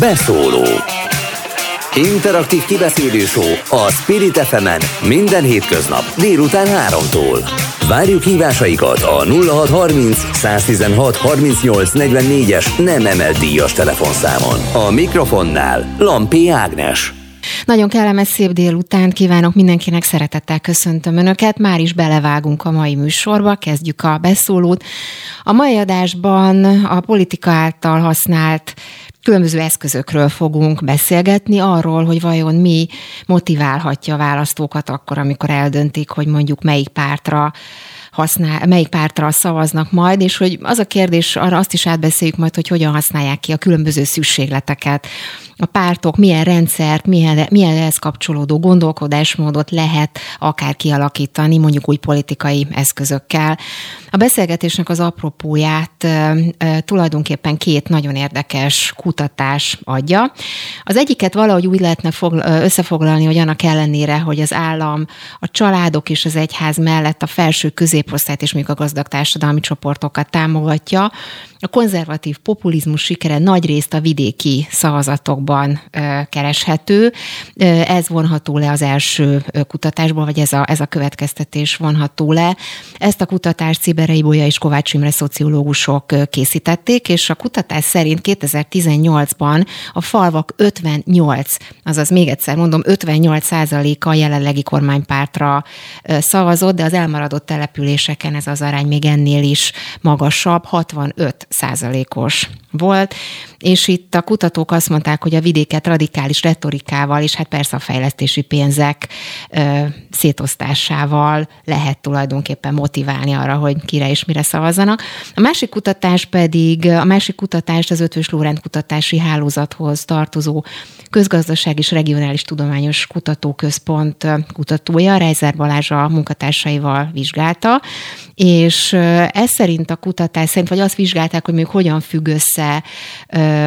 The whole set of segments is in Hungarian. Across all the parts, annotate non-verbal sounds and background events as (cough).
Beszóló Interaktív kibeszélő a Spirit fm minden hétköznap délután 3-tól. Várjuk hívásaikat a 0630 116 38 44-es nem emelt díjas telefonszámon. A mikrofonnál Lampi Ágnes. Nagyon kellemes szép délután kívánok mindenkinek, szeretettel köszöntöm Önöket. Már is belevágunk a mai műsorba, kezdjük a beszólót. A mai adásban a politika által használt különböző eszközökről fogunk beszélgetni, arról, hogy vajon mi motiválhatja a választókat akkor, amikor eldöntik, hogy mondjuk melyik pártra használ, melyik pártra szavaznak majd, és hogy az a kérdés, arra azt is átbeszéljük majd, hogy hogyan használják ki a különböző szükségleteket. A pártok milyen rendszert, milyen, milyen kapcsolódó gondolkodásmódot lehet akár kialakítani, mondjuk új politikai eszközökkel. A beszélgetésnek az apropóját e, e, tulajdonképpen két nagyon érdekes kutatás adja. Az egyiket valahogy úgy lehetne fogla, összefoglalni, hogy annak ellenére, hogy az állam, a családok és az egyház mellett a felső középosztályt és még a gazdag társadalmi csoportokat támogatja, a konzervatív populizmus sikere nagy részt a vidéki szavazatokban kereshető. Ez vonható le az első kutatásból, vagy ez a, ez a következtetés vonható le. Ezt a kutatást Ciberei Bolya és Kovács Imre szociológusok készítették, és a kutatás szerint 2018-ban a falvak 58, azaz még egyszer mondom, 58 százaléka a jelenlegi kormánypártra szavazott, de az elmaradott településeken ez az arány még ennél is magasabb, 65 százalékos volt, és itt a kutatók azt mondták, hogy a vidéket radikális retorikával, és hát persze a fejlesztési pénzek ö, szétosztásával lehet tulajdonképpen motiválni arra, hogy kire és mire szavazzanak. A másik kutatás pedig, a másik kutatást az Ötvös Lórend kutatási hálózathoz tartozó közgazdaság és regionális tudományos kutatóközpont kutatója, Reiser Balázs a munkatársaival vizsgálta, és ez szerint a kutatás szerint, vagy azt vizsgálták, hogy még hogyan függ össze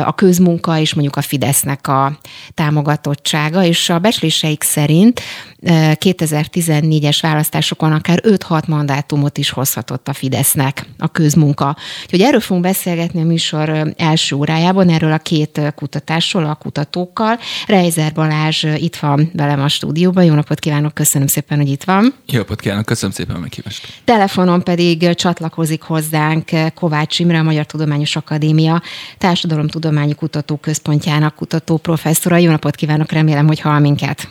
a közmunka és mondjuk a Fidesznek a támogatottsága, és a becsléseik szerint 2014-es választásokon akár 5-6 mandátumot is hozhatott a Fidesznek a közmunka. Úgyhogy erről fogunk beszélgetni a műsor első órájában, erről a két kutatásról, a kutatókkal. Reizer Balázs itt van velem a stúdióban. Jó napot kívánok, köszönöm szépen, hogy itt van. Jó napot kívánok, köszönöm szépen a meghívást. Telefonon pedig csatlakozik hozzánk Kovács Imre, a Magyar Tudományos Akadémia Társadalomtudományi Kutatóközpontjának kutató professzora. Jó napot kívánok, remélem, hogy hall minket.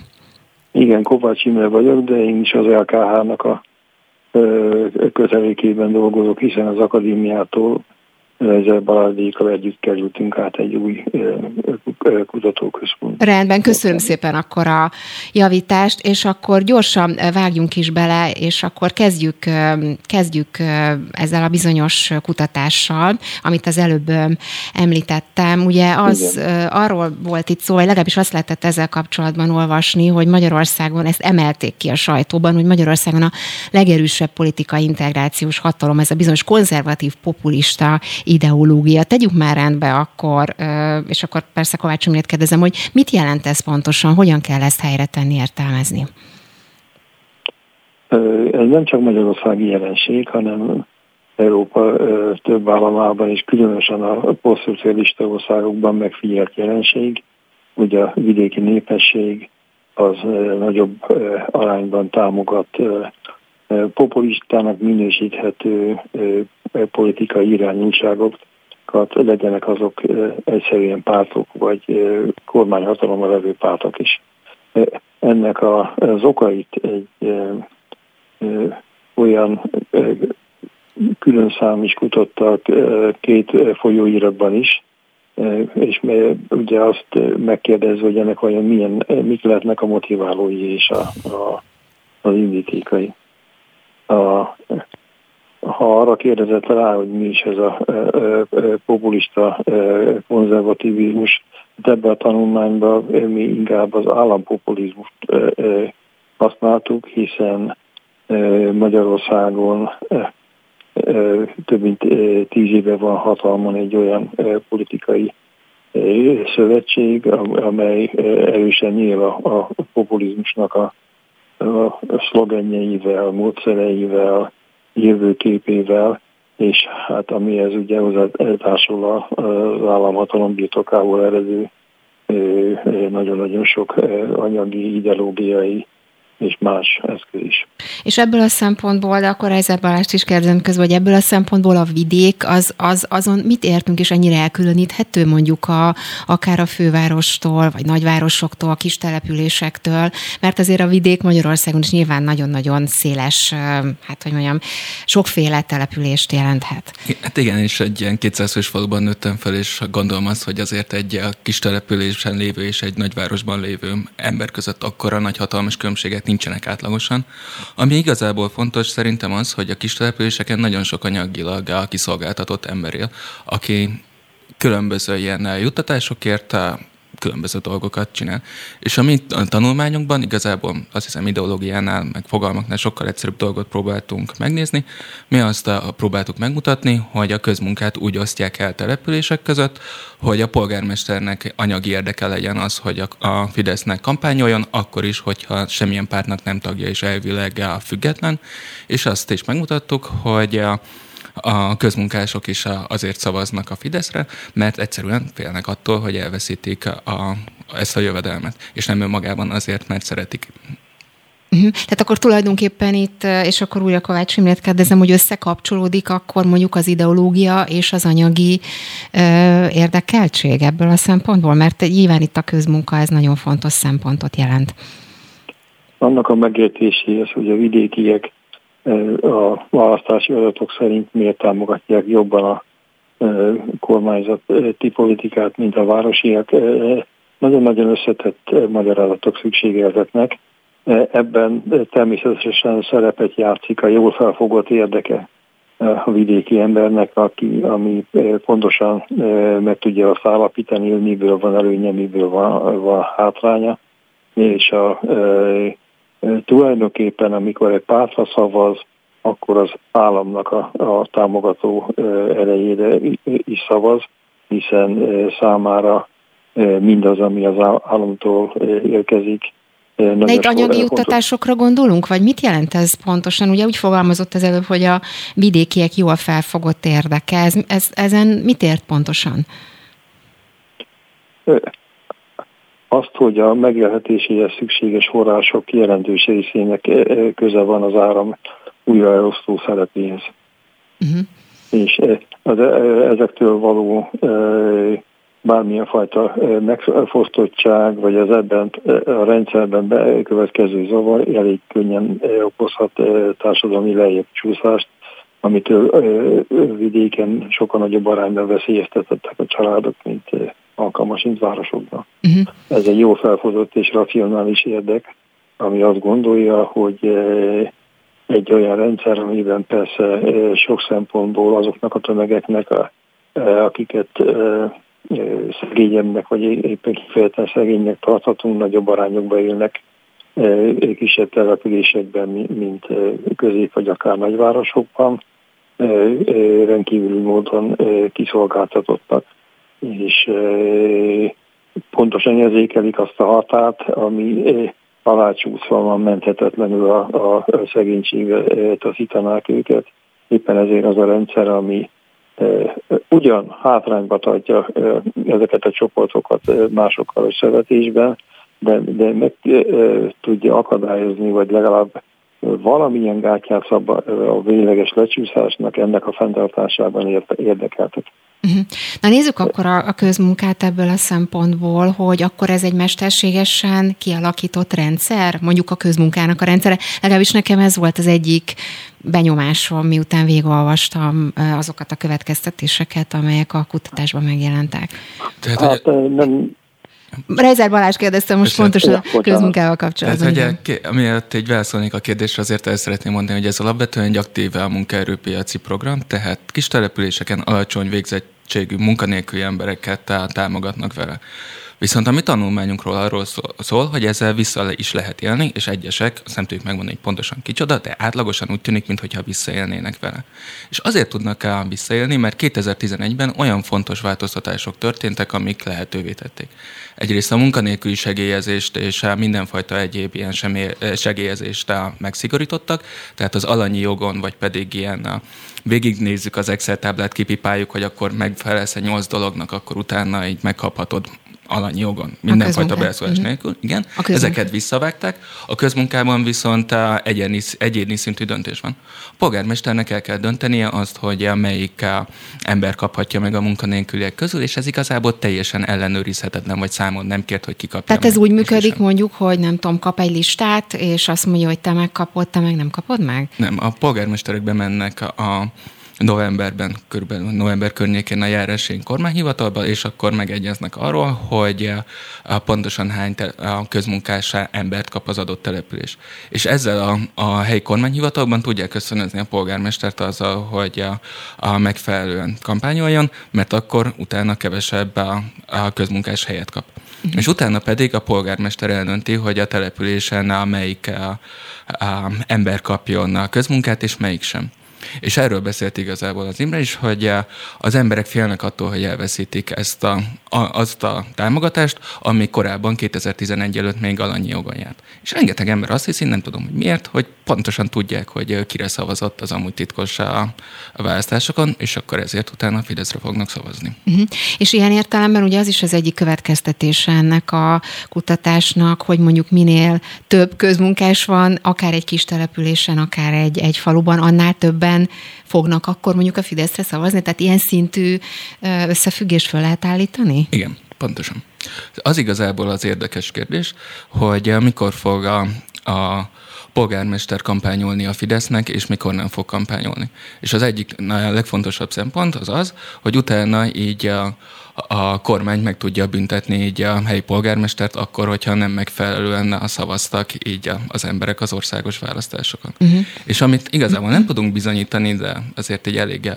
Igen, Kovács Imre vagyok, de én is az LKH-nak a kötelékében dolgozok, hiszen az akadémiától ezzel Balázsékkal együtt kerültünk át egy új kutatóközpont. Rendben, köszönöm szépen akkor a javítást, és akkor gyorsan vágjunk is bele, és akkor kezdjük, kezdjük ezzel a bizonyos kutatással, amit az előbb említettem. Ugye az Igen. arról volt itt szó, vagy legalábbis azt lehetett ezzel kapcsolatban olvasni, hogy Magyarországon, ezt emelték ki a sajtóban, hogy Magyarországon a legerősebb politikai integrációs hatalom, ez a bizonyos konzervatív populista ideológia. Tegyük már rendbe akkor, és akkor persze Kovács Imrét kérdezem, hogy mit jelent ez pontosan, hogyan kell ezt helyre tenni, értelmezni? Ez nem csak magyarországi jelenség, hanem Európa több államában és különösen a posztszocialista országokban megfigyelt jelenség, hogy a vidéki népesség az nagyobb arányban támogat populistának minősíthető politikai irányultságokat, legyenek azok egyszerűen pártok, vagy kormányhatalomra levő pártok is. Ennek az okait egy olyan külön szám is kutattak két folyóiratban is, és ugye azt megkérdezve, hogy ennek vajon milyen, mik lehetnek a motiválói és a, a, az indítékai. A, ha arra kérdezett rá, hogy mi is ez a populista konzervativizmus, hát ebben a tanulmányban mi inkább az állampopulizmust használtuk, hiszen Magyarországon több mint tíz éve van hatalmon egy olyan politikai szövetség, amely erősen nyíl a, populizmusnak a, a szlogenjeivel, módszereivel, jövőképével, és hát ami ez ugye hozzá társul az államhatalom birtokából eredő nagyon-nagyon sok anyagi, ideológiai és más eszköz is. És ebből a szempontból, de akkor Reiser Balást is kérdezem közben, hogy ebből a szempontból a vidék, az, az, azon mit értünk, és ennyire elkülöníthető mondjuk a, akár a fővárostól, vagy nagyvárosoktól, a kis településektől, mert azért a vidék Magyarországon is nyilván nagyon-nagyon széles, hát hogy mondjam, sokféle települést jelenthet. Hát igen, és egy ilyen 200 fős faluban nőttem fel, és gondolom azt, hogy azért egy kis településen lévő és egy nagyvárosban lévő ember között akkora nagy hatalmas különbséget nincsenek átlagosan. Ami igazából fontos szerintem az, hogy a kis településeken nagyon sok anyagilag a kiszolgáltatott ember él, aki különböző ilyen juttatásokért különböző dolgokat csinál. És a mi tanulmányunkban igazából azt hiszem ideológiánál, meg fogalmaknál sokkal egyszerűbb dolgot próbáltunk megnézni. Mi azt a, próbáltuk megmutatni, hogy a közmunkát úgy osztják el települések között, hogy a polgármesternek anyagi érdeke legyen az, hogy a, a Fidesznek kampányoljon, akkor is, hogyha semmilyen pártnak nem tagja és elvileg a független. És azt is megmutattuk, hogy a a közmunkások is azért szavaznak a Fideszre, mert egyszerűen félnek attól, hogy elveszítik a, ezt a jövedelmet, és nem önmagában azért, mert szeretik. Uh-huh. Tehát akkor tulajdonképpen itt, és akkor újra Kovács Imrét kérdezem, hogy összekapcsolódik akkor mondjuk az ideológia és az anyagi ö, érdekeltség ebből a szempontból, mert nyilván itt a közmunka ez nagyon fontos szempontot jelent. Annak a megértéséhez, hogy a vidékiek a választási adatok szerint miért támogatják jobban a kormányzati politikát, mint a városiak. Nagyon-nagyon összetett magyarázatok szükségeltetnek. Ebben természetesen szerepet játszik a jól felfogott érdeke a vidéki embernek, aki, ami pontosan meg tudja azt állapítani, hogy miből van előnye, miből van, van hátránya, és a tulajdonképpen amikor egy pártra szavaz, akkor az államnak a, a támogató erejére is szavaz, hiszen számára mindaz, ami az államtól érkezik, de itt anyagi juttatásokra gondolunk, vagy mit jelent ez pontosan? Ugye úgy fogalmazott az előbb, hogy a vidékiek jól felfogott érdeke. Ez, ez, ezen mit ért pontosan? Azt, hogy a megélhetéséhez szükséges források jelentős részének köze van az áram újraelosztó szerepéhez. Uh-huh. És eh, az, ezektől való bármilyen fajta megfosztottság, vagy az ebben a rendszerben bekövetkező zavar elég könnyen okozhat társadalmi lejjebb csúszást, amitől vidéken sokkal nagyobb arányban veszélyeztetettek a családok, mint alkalmas, mint városokban. Uh-huh. Ez egy jó felfozott és racionális érdek, ami azt gondolja, hogy eh, egy olyan rendszer, amiben persze eh, sok szempontból azoknak a tömegeknek, eh, akiket szegényebbnek, vagy éppen kifejezetten szegénynek tarthatunk, nagyobb arányokba élnek kisebb településekben, mint közép vagy akár nagyvárosokban, rendkívüli módon kiszolgáltatottak és pontosan érzékelik azt a határt, ami alácsúszva van menthetetlenül a, a szegénységet taszítanák őket. Éppen ezért az a rendszer, ami ugyan hátrányba tartja ezeket a csoportokat másokkal összevetésben, de, de meg tudja akadályozni, vagy legalább valamilyen gátját szab a végleges lecsúszásnak ennek a fenntartásában érdekeltek. Uh-huh. Na nézzük akkor a, a közmunkát ebből a szempontból, hogy akkor ez egy mesterségesen kialakított rendszer, mondjuk a közmunkának a rendszere. Legalábbis nekem ez volt az egyik benyomásom, miután végigolvastam azokat a következtetéseket, amelyek a kutatásban megjelentek. Tehát, hát, nem, Reizer Balázs kérdezte most Köszön. pontosan a közmunkával kapcsolatban. Tehát, hogy miért egy válaszolnék a kérdésre, azért el szeretném mondani, hogy ez alapvetően egy aktív munkaerőpiaci program, tehát kis településeken alacsony végzettségű munkanélküli embereket támogatnak vele. Viszont a mi tanulmányunkról arról szól, hogy ezzel vissza is lehet élni, és egyesek, azt nem tudjuk megmondani, hogy pontosan kicsoda, de átlagosan úgy tűnik, mintha visszaélnének vele. És azért tudnak el visszaélni, mert 2011-ben olyan fontos változtatások történtek, amik lehetővé tették. Egyrészt a munkanélküli segélyezést és a mindenfajta egyéb ilyen segélyezést megszigorítottak, tehát az alanyi jogon, vagy pedig ilyen a végignézzük az Excel táblát, kipipáljuk, hogy akkor megfelelsz egy nyolc dolognak, akkor utána így megkaphatod alanyi jogon, mindenfajta beleszólás uh-huh. nélkül, igen. Ezeket visszavágták, a közmunkában viszont egyéni, egyéni szintű döntés van. A polgármesternek el kell döntenie azt, hogy melyik ember kaphatja meg a munkanélküliek közül, és ez igazából teljesen ellenőrizhetetlen, vagy számon nem kért, hogy kikapja. Tehát ez úgy működik mondjuk, hogy nem tudom, kap egy listát, és azt mondja, hogy te megkapod, te meg nem kapod meg? Nem, a polgármesterek bemennek a novemberben, körülbelül november környékén a járási kormányhivatalba, és akkor megegyeznek arról, hogy a pontosan hány közmunkásá embert kap az adott település. És ezzel a, a helyi kormányhivatalban tudják köszönözni a polgármestert azzal, hogy a, a megfelelően kampányoljon, mert akkor utána kevesebb a, a közmunkás helyet kap. Uh-huh. És utána pedig a polgármester eldönti, hogy a településen a melyik a, a ember kapjon a közmunkát, és melyik sem. És erről beszélt igazából az Imre is, hogy eh, az emberek félnek attól, hogy elveszítik ezt a, a, azt a támogatást, ami korábban 2011 előtt még alanyi jogon járt. És rengeteg ember azt hiszi, nem tudom, hogy miért, hogy pontosan tudják, hogy kire szavazott az amúgy titkos a, a választásokon, és akkor ezért utána Fideszre fognak szavazni. Uh-huh. És ilyen értelemben ugye az is az egyik következtetése ennek a kutatásnak, hogy mondjuk minél több közmunkás van, akár egy kis településen, akár egy, egy faluban, annál többen fognak akkor mondjuk a Fideszre szavazni? Tehát ilyen szintű összefüggés föl lehet állítani? Igen, pontosan. Az igazából az érdekes kérdés, hogy mikor fog a, a polgármester kampányolni a Fidesznek, és mikor nem fog kampányolni. És az egyik a legfontosabb szempont az az, hogy utána így a, a kormány meg tudja büntetni így a helyi polgármestert akkor, hogyha nem megfelelően szavaztak így az emberek az országos választásokon. Uh-huh. És amit igazából nem tudunk bizonyítani, de azért így elég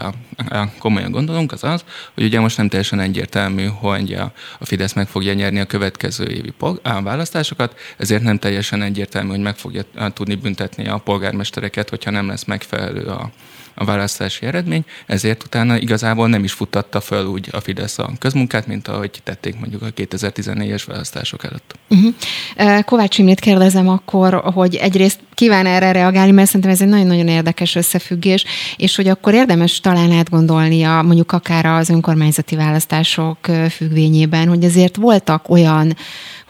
komolyan gondolunk, az az, hogy ugye most nem teljesen egyértelmű, hogy a Fidesz meg fogja nyerni a következő évi választásokat, ezért nem teljesen egyértelmű, hogy meg fogja tudni büntetni a polgármestereket, hogyha nem lesz megfelelő a a választási eredmény, ezért utána igazából nem is futtatta föl úgy a Fidesz a közmunkát, mint ahogy tették mondjuk a 2014-es választások előtt. Uh-huh. Kovács Imrét kérdezem akkor, hogy egyrészt kíván erre reagálni, mert szerintem ez egy nagyon-nagyon érdekes összefüggés, és hogy akkor érdemes talán átgondolnia mondjuk akár az önkormányzati választások függvényében, hogy azért voltak olyan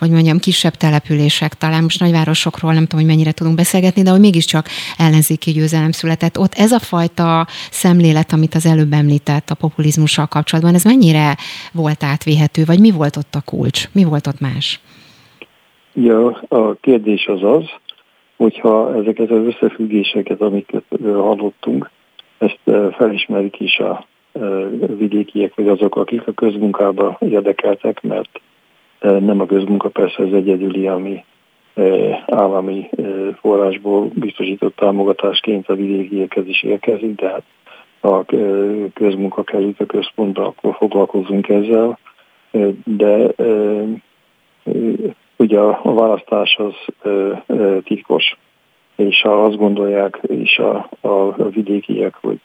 hogy mondjam, kisebb települések, talán most nagyvárosokról nem tudom, hogy mennyire tudunk beszélgetni, de hogy mégiscsak ellenzéki győzelem született. Ott ez a fajta szemlélet, amit az előbb említett a populizmussal kapcsolatban, ez mennyire volt átvihető, vagy mi volt ott a kulcs? Mi volt ott más? Ja, a kérdés az az, hogyha ezeket az összefüggéseket, amiket hallottunk, ezt felismerik is a vidékiek, vagy azok, akik a közmunkába érdekeltek, mert nem a közmunka persze az egyedüli, ami állami forrásból biztosított támogatásként a vidékiekhez is érkezik, de hát a közmunka került a központba, akkor foglalkozunk ezzel. De ugye a választás az titkos, és ha azt gondolják is a, a vidékiek, hogy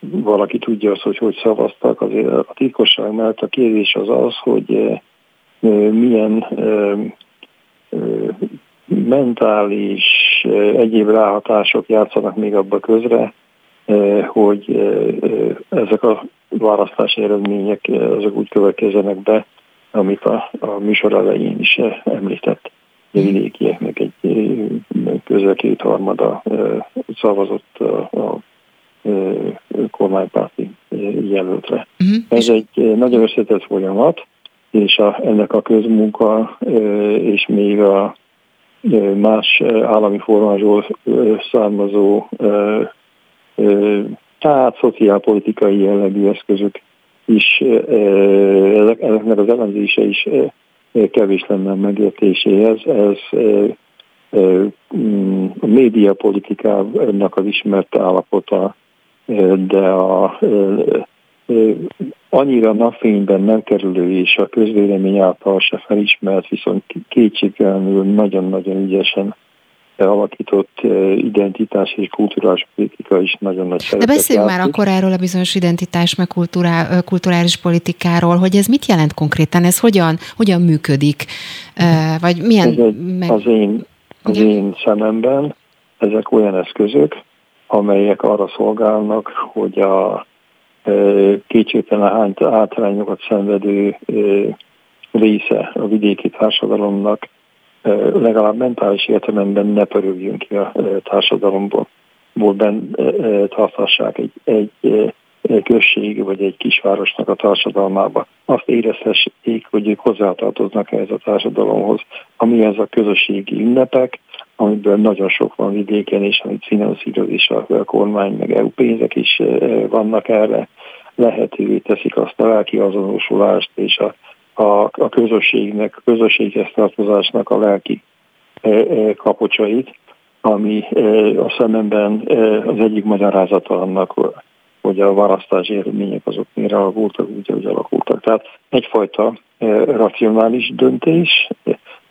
valaki tudja azt, hogy hogy szavaztak, azért a titkosság mellett a kérdés az az, hogy milyen mentális, egyéb ráhatások játszanak még abba közre, hogy ezek a választási eredmények azok úgy következzenek be, amit a, a műsor elején is említett. A vidékieknek egy közel kétharmada szavazott a, kormánypárti jelöltre. Uh-huh. Ez egy nagyon összetett folyamat, és a, ennek a közmunka és még a más állami formásból származó tehát szociálpolitikai jellegű eszközök is, ezeknek az elemzése is kevés lenne a megértéséhez. Ez a médiapolitikának az ismert állapota, de a annyira napfényben nem kerülő és a közvélemény által se felismert, viszont kétségtelenül nagyon-nagyon ügyesen alakított identitás és kulturális politika is nagyon nagy De beszéljünk már akkor erről a bizonyos identitás, meg kulturál, kulturális politikáról, hogy ez mit jelent konkrétan, ez hogyan, hogyan működik, vagy milyen... Ez egy, meg... az, én, az én szememben ezek olyan eszközök, amelyek arra szolgálnak, hogy a kétségtelen hátrányokat szenvedő része a vidéki társadalomnak legalább mentális értelemben ne pörögjünk ki a társadalomból, ben tartassák egy, egy község vagy egy kisvárosnak a társadalmába. Azt érezhessék, hogy ők hozzátartoznak ehhez a társadalomhoz, ami ez a közösségi ünnepek, amiből nagyon sok van vidéken, és amit finanszíroz a kormány, meg EU pénzek is vannak erre, lehetővé teszik azt a lelki azonosulást és a, a, a közösségnek, a közösséghez tartozásnak a lelki kapocsait, ami a szememben az egyik magyarázata annak, hogy a választási eredmények azok miért alakultak, úgy, ahogy alakultak. Tehát egyfajta racionális döntés,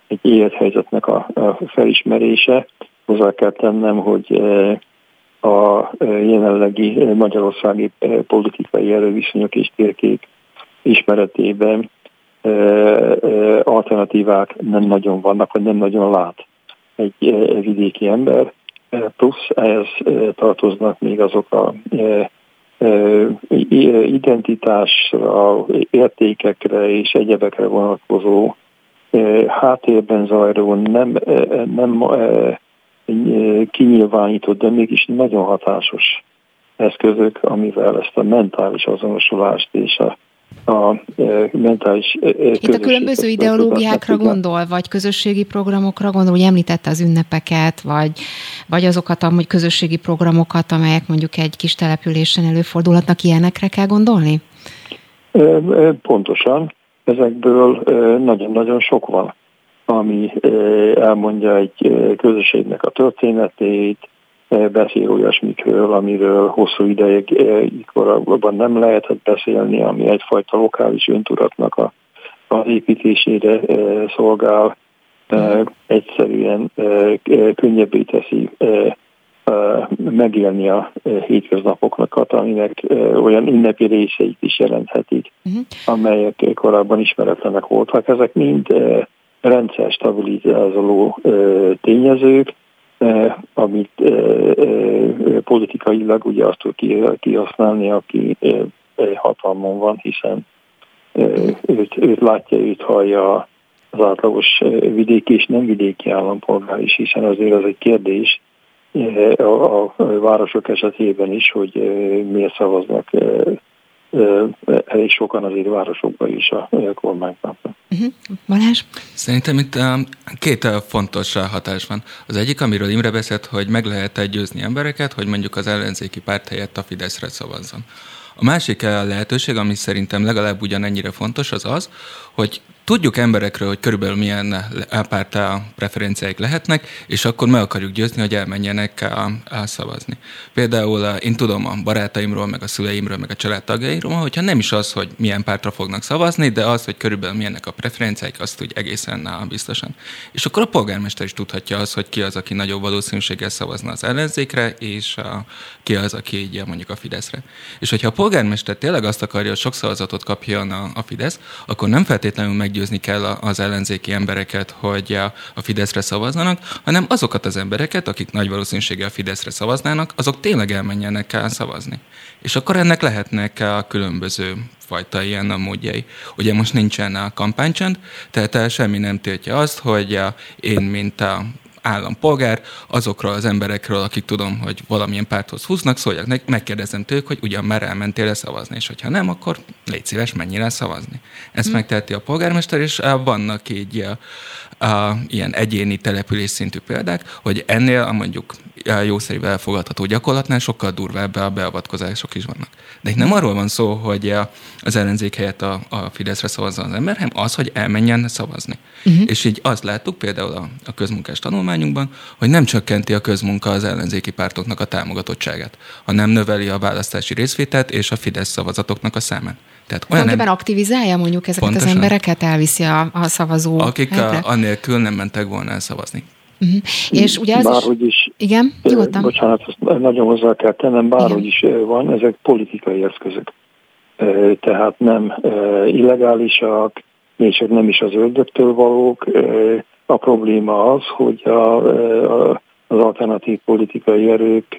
egy élethelyzetnek a, a felismerése. Hozzá kell tennem, hogy a jelenlegi magyarországi politikai erőviszonyok és térkép ismeretében alternatívák nem nagyon vannak, vagy nem nagyon lát egy vidéki ember, plusz ehhez tartoznak még azok a identitásra, értékekre és egyebekre vonatkozó háttérben zajló, nem, nem kinyilvánított, de mégis nagyon hatásos eszközök, amivel ezt a mentális azonosulást és a a mentális Itt a különböző ideológiákra gondol, vagy közösségi programokra gondol, hogy említette az ünnepeket, vagy, vagy azokat a közösségi programokat, amelyek mondjuk egy kis településen előfordulhatnak, ilyenekre kell gondolni? Pontosan. Ezekből nagyon-nagyon sok van, ami elmondja egy közösségnek a történetét, beszél olyasmikről, amiről hosszú ideig korábban nem lehetett beszélni, ami egyfajta lokális öntudatnak a, az építésére szolgál, egyszerűen könnyebbé teszi megélni a hétköznapoknak, aminek olyan ünnepi részeit is jelenthetik, uh-huh. amelyek korábban ismeretlenek voltak. Ezek mind rendszer stabilizáló tényezők, amit politikailag ugye azt tud kihasználni, aki hatalmon van, hiszen őt, őt látja, őt hallja az átlagos vidéki és nem vidéki állampolgár is, hiszen azért az egy kérdés, a, a városok esetében is, hogy miért szavaznak elég sokan azért városokban is a kormánypártra. Uh-huh. Balázs? Szerintem itt két fontos hatás van. Az egyik, amiről Imre beszélt, hogy meg lehet győzni embereket, hogy mondjuk az ellenzéki párt helyett a Fideszre szavazzon. A másik lehetőség, ami szerintem legalább ugyanennyire fontos, az az, hogy tudjuk emberekről, hogy körülbelül milyen pártá preferenciáik lehetnek, és akkor meg akarjuk győzni, hogy elmenjenek el szavazni. Például én tudom a barátaimról, meg a szüleimről, meg a családtagjaimról, hogyha nem is az, hogy milyen pártra fognak szavazni, de az, hogy körülbelül milyenek a preferenciáik, azt úgy egészen biztosan. És akkor a polgármester is tudhatja azt, hogy ki az, aki nagyobb valószínűséggel szavazna az ellenzékre, és a, ki az, aki így mondjuk a Fideszre. És hogyha a polgármester tényleg azt akarja, hogy sok szavazatot kapjon a, a Fidesz, akkor nem feltétlenül meggyőzni meggyőzni kell az ellenzéki embereket, hogy a Fideszre szavazzanak, hanem azokat az embereket, akik nagy valószínűséggel a Fideszre szavaznának, azok tényleg elmenjenek el szavazni. És akkor ennek lehetnek a különböző fajta ilyen módjai. Ugye most nincsen a kampánycsend, tehát semmi nem tiltja azt, hogy én, mint a állampolgár, azokról az emberekről, akik tudom, hogy valamilyen párthoz húznak, szóljak nek, megkérdezem tőlük, hogy ugyan már elmentél-e szavazni, és hogyha nem, akkor légy szíves, mennyire szavazni. Ezt hmm. megteheti a polgármester, és vannak így a, a, ilyen egyéni település szintű példák, hogy ennél a mondjuk jószerű elfogadható gyakorlatnál sokkal durvább a beavatkozások is vannak. De itt nem arról van szó, hogy az ellenzék helyett a, a Fideszre szavazzon az ember, hanem az, hogy elmenjen szavazni. Uh-huh. És így azt láttuk például a, a közmunkás tanulmányunkban, hogy nem csökkenti a közmunka az ellenzéki pártoknak a támogatottságát, hanem növeli a választási részvételt és a Fidesz szavazatoknak a számát. Tehát olyan nem... aktivizálja mondjuk ezeket Pontosan. az embereket, elviszi a, a szavazó Akik a, annélkül nem mentek volna el szavazni. Uh-huh. És ugye az bárhogy is, is igen, nyugodtan. Bocsánat, ezt nagyon hozzá kell tennem, bárhogy is van, ezek politikai eszközök. Tehát nem illegálisak, és nem is az ördögtől valók. A probléma az, hogy a, a, az alternatív politikai erők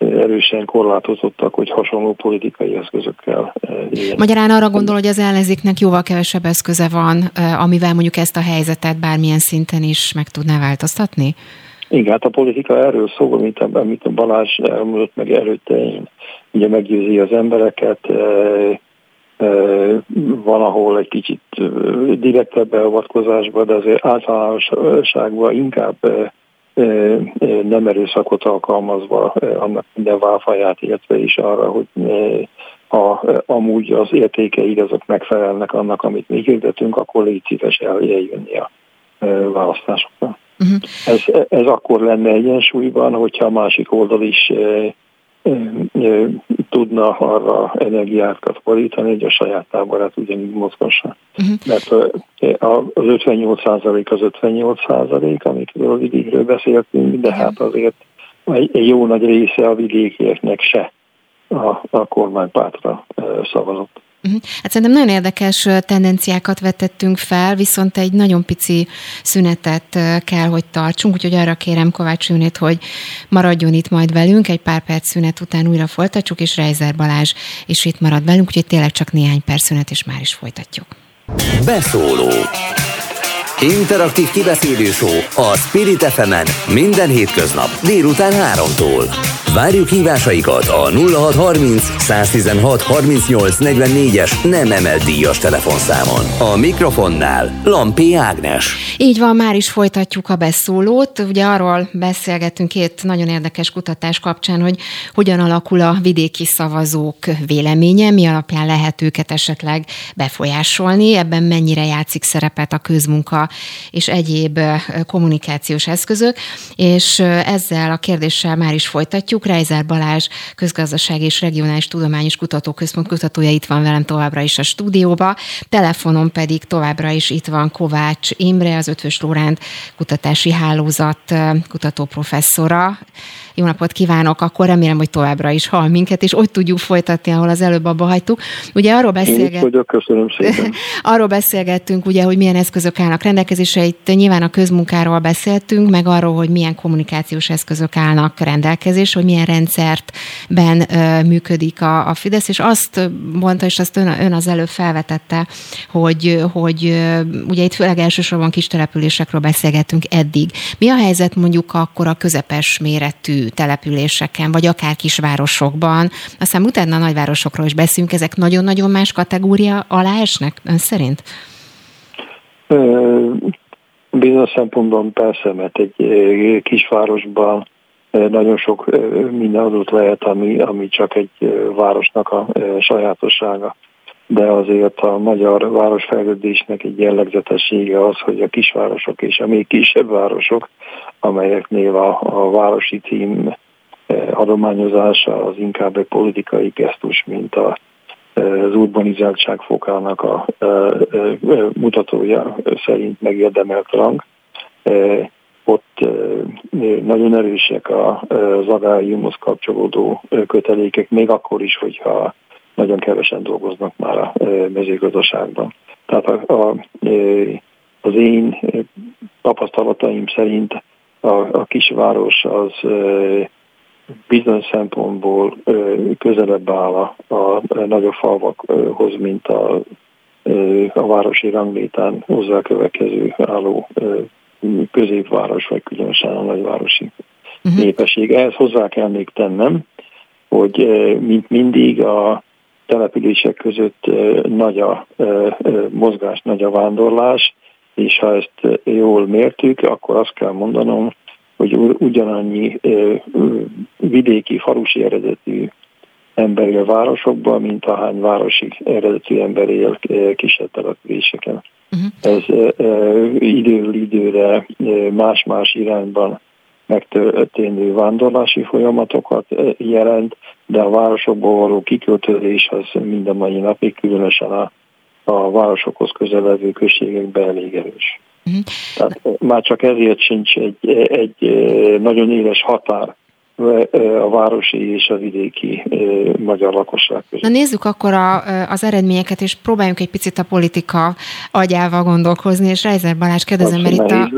erősen korlátozottak, hogy hasonló politikai eszközökkel éljenek. Magyarán arra gondol, hogy az ellenzéknek jóval kevesebb eszköze van, amivel mondjuk ezt a helyzetet bármilyen szinten is meg tudná változtatni? Igen, hát a politika erről szól, mint, amit a Balázs elmondott meg előtte, én ugye meggyőzi az embereket, valahol egy kicsit direktebb beavatkozásba, de azért általánosságban inkább nem erőszakot alkalmazva annak minden válfaját, illetve is arra, hogy ha amúgy az értékeid azok megfelelnek annak, amit mi hirdetünk, akkor légy szíves eljönni a választásokra. Uh-huh. Ez, ez akkor lenne egyensúlyban, hogyha a másik oldal is tudna arra energiákat fordítani, hogy a saját táborát ugyanígy mozgassa. Uh-huh. Mert az 58% az 58 százalék, amikről vidékről beszéltünk, de hát azért egy jó nagy része a vidékieknek se a, a kormánypártra szavazott. Uh-huh. Hát szerintem nagyon érdekes tendenciákat vetettünk fel, viszont egy nagyon pici szünetet kell, hogy tartsunk, úgyhogy arra kérem Kovács Júnét, hogy maradjon itt majd velünk, egy pár perc szünet után újra folytatjuk, és Reizer Balázs is itt marad velünk, úgyhogy tényleg csak néhány perc szünet, és már is folytatjuk. Beszóló Interaktív kibeszélő a Spirit fm minden hétköznap délután 3-tól. Várjuk hívásaikat a 0630 116 38 44-es nem emelt díjas telefonszámon. A mikrofonnál Lampi Ágnes. Így van, már is folytatjuk a beszólót. Ugye arról beszélgetünk két nagyon érdekes kutatás kapcsán, hogy hogyan alakul a vidéki szavazók véleménye, mi alapján lehet őket esetleg befolyásolni, ebben mennyire játszik szerepet a közmunka és egyéb kommunikációs eszközök, és ezzel a kérdéssel már is folytatjuk. Reizer Balázs, közgazdasági és regionális tudományos kutatóközpont kutatója itt van velem továbbra is a stúdióba, telefonon pedig továbbra is itt van Kovács Imre, az Ötvös Lóránt Kutatási Hálózat kutatóprofesszora. Jó napot kívánok, akkor remélem, hogy továbbra is hall minket, és ott tudjuk folytatni, ahol az előbb abba hagytuk. Ugye arról beszélgettünk, (laughs) arról beszélgettünk, ugye, hogy milyen eszközök állnak rendelkezésre, itt nyilván a közmunkáról beszéltünk, meg arról, hogy milyen kommunikációs eszközök állnak rendelkezésre, hogy milyen rendszertben működik a, a Fidesz, és azt mondta, és azt ön, ön az előbb felvetette, hogy, hogy ugye itt főleg elsősorban kis településekről beszélgetünk eddig. Mi a helyzet mondjuk akkor a közepes méretű településeken, vagy akár kisvárosokban, aztán utána a nagyvárosokról is beszélünk, ezek nagyon-nagyon más kategória alá esnek ön szerint? Bizonyos szempontból persze, mert egy kisvárosban nagyon sok minden adott lehet, ami, ami csak egy városnak a sajátossága. De azért a magyar városfejlődésnek egy jellegzetessége az, hogy a kisvárosok és a még kisebb városok, amelyeknél a, a városi cím adományozása az inkább egy politikai gesztus, mint a, az urbanizáltság fokának a, a, a mutatója szerint megérdemelt rang ott nagyon erősek az agályumhoz kapcsolódó kötelékek, még akkor is, hogyha nagyon kevesen dolgoznak már a mezőgazdaságban. Tehát a, a, az én tapasztalataim szerint a, a kisváros az bizonyos szempontból közelebb áll a, a nagyobb falvakhoz, mint a, a városi ranglétán hozzákövetkező álló középváros, vagy különösen a nagyvárosi uh-huh. népesség. Ehhez hozzá kell még tennem, hogy mint mindig a települések között nagy a mozgás, nagy a vándorlás, és ha ezt jól mértük, akkor azt kell mondanom, hogy ugyanannyi vidéki, falusi eredetű ember él városokban, mint ahány városi eredetű ember él kisebb településeken. Uh-huh. Ez időről időre más-más irányban megtörténő vándorlási folyamatokat jelent, de a városokból való kiköltözés az minden mai napig, különösen a, a városokhoz közeledő községekben elég erős. Uh-huh. Tehát már csak ezért sincs egy, egy nagyon éles határ a városi és a vidéki magyar lakosság között. Na nézzük akkor a, az eredményeket, és próbáljunk egy picit a politika agyával gondolkozni, és Reiser Balázs kérdezem, mert itt a,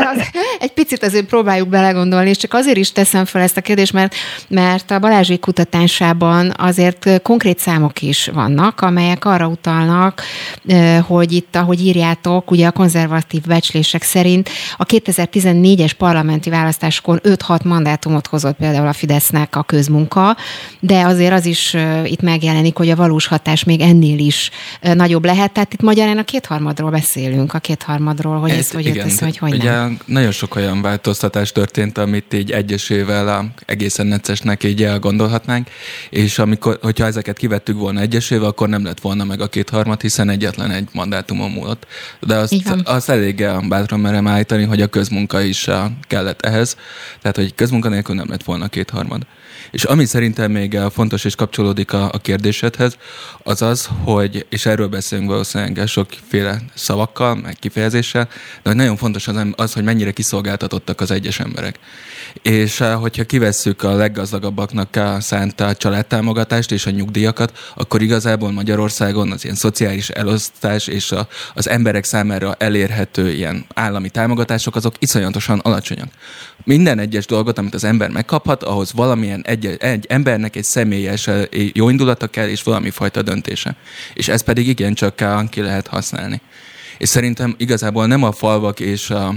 (laughs) egy picit azért próbáljuk belegondolni, és csak azért is teszem fel ezt a kérdést, mert, mert a Balázsi kutatásában azért konkrét számok is vannak, amelyek arra utalnak, hogy itt, ahogy írjátok, ugye a konzervatív becslések szerint a 2014-es parlamenti választáskor 5-6 mandátumot hozott például a Fidesznek a közmunka, de azért az is itt megjelenik, hogy a valós hatás még ennél is nagyobb lehet. Tehát itt magyarán a kétharmadról beszélünk, a kétharmadról, hogy ez, ez hogy igen, össze, hogy hogy ugye nem. nagyon sok olyan változtatás történt, amit így egyesével egészen neccesnek így elgondolhatnánk, és amikor, hogyha ezeket kivettük volna egyesével, akkor nem lett volna meg a kétharmad, hiszen egyetlen egy mandátumon múlott. De azt, azt elég bátran merem állítani, hogy a közmunka is kellett ehhez, tehát hogy közmunka nélkül nem lett volna kétharmad. És ami szerintem még fontos és kapcsolódik a, a kérdésedhez, az az, hogy, és erről beszélünk valószínűleg sokféle szavakkal, meg kifejezéssel, de hogy nagyon fontos az, az, hogy mennyire kiszolgáltatottak az egyes emberek. És eh, hogyha kivesszük a leggazdagabbaknak a szánt családtámogatást és a nyugdíjakat, akkor igazából Magyarországon az ilyen szociális elosztás és a, az emberek számára elérhető ilyen állami támogatások, azok iszonyatosan alacsonyak. Minden egyes dolgot, amit az ember megkaphat, ahhoz valamilyen egy, egy embernek egy személyes eh, jó indulata kell, és valami fajta döntése. És ez pedig igencsak ki lehet használni. És szerintem igazából nem a falvak és a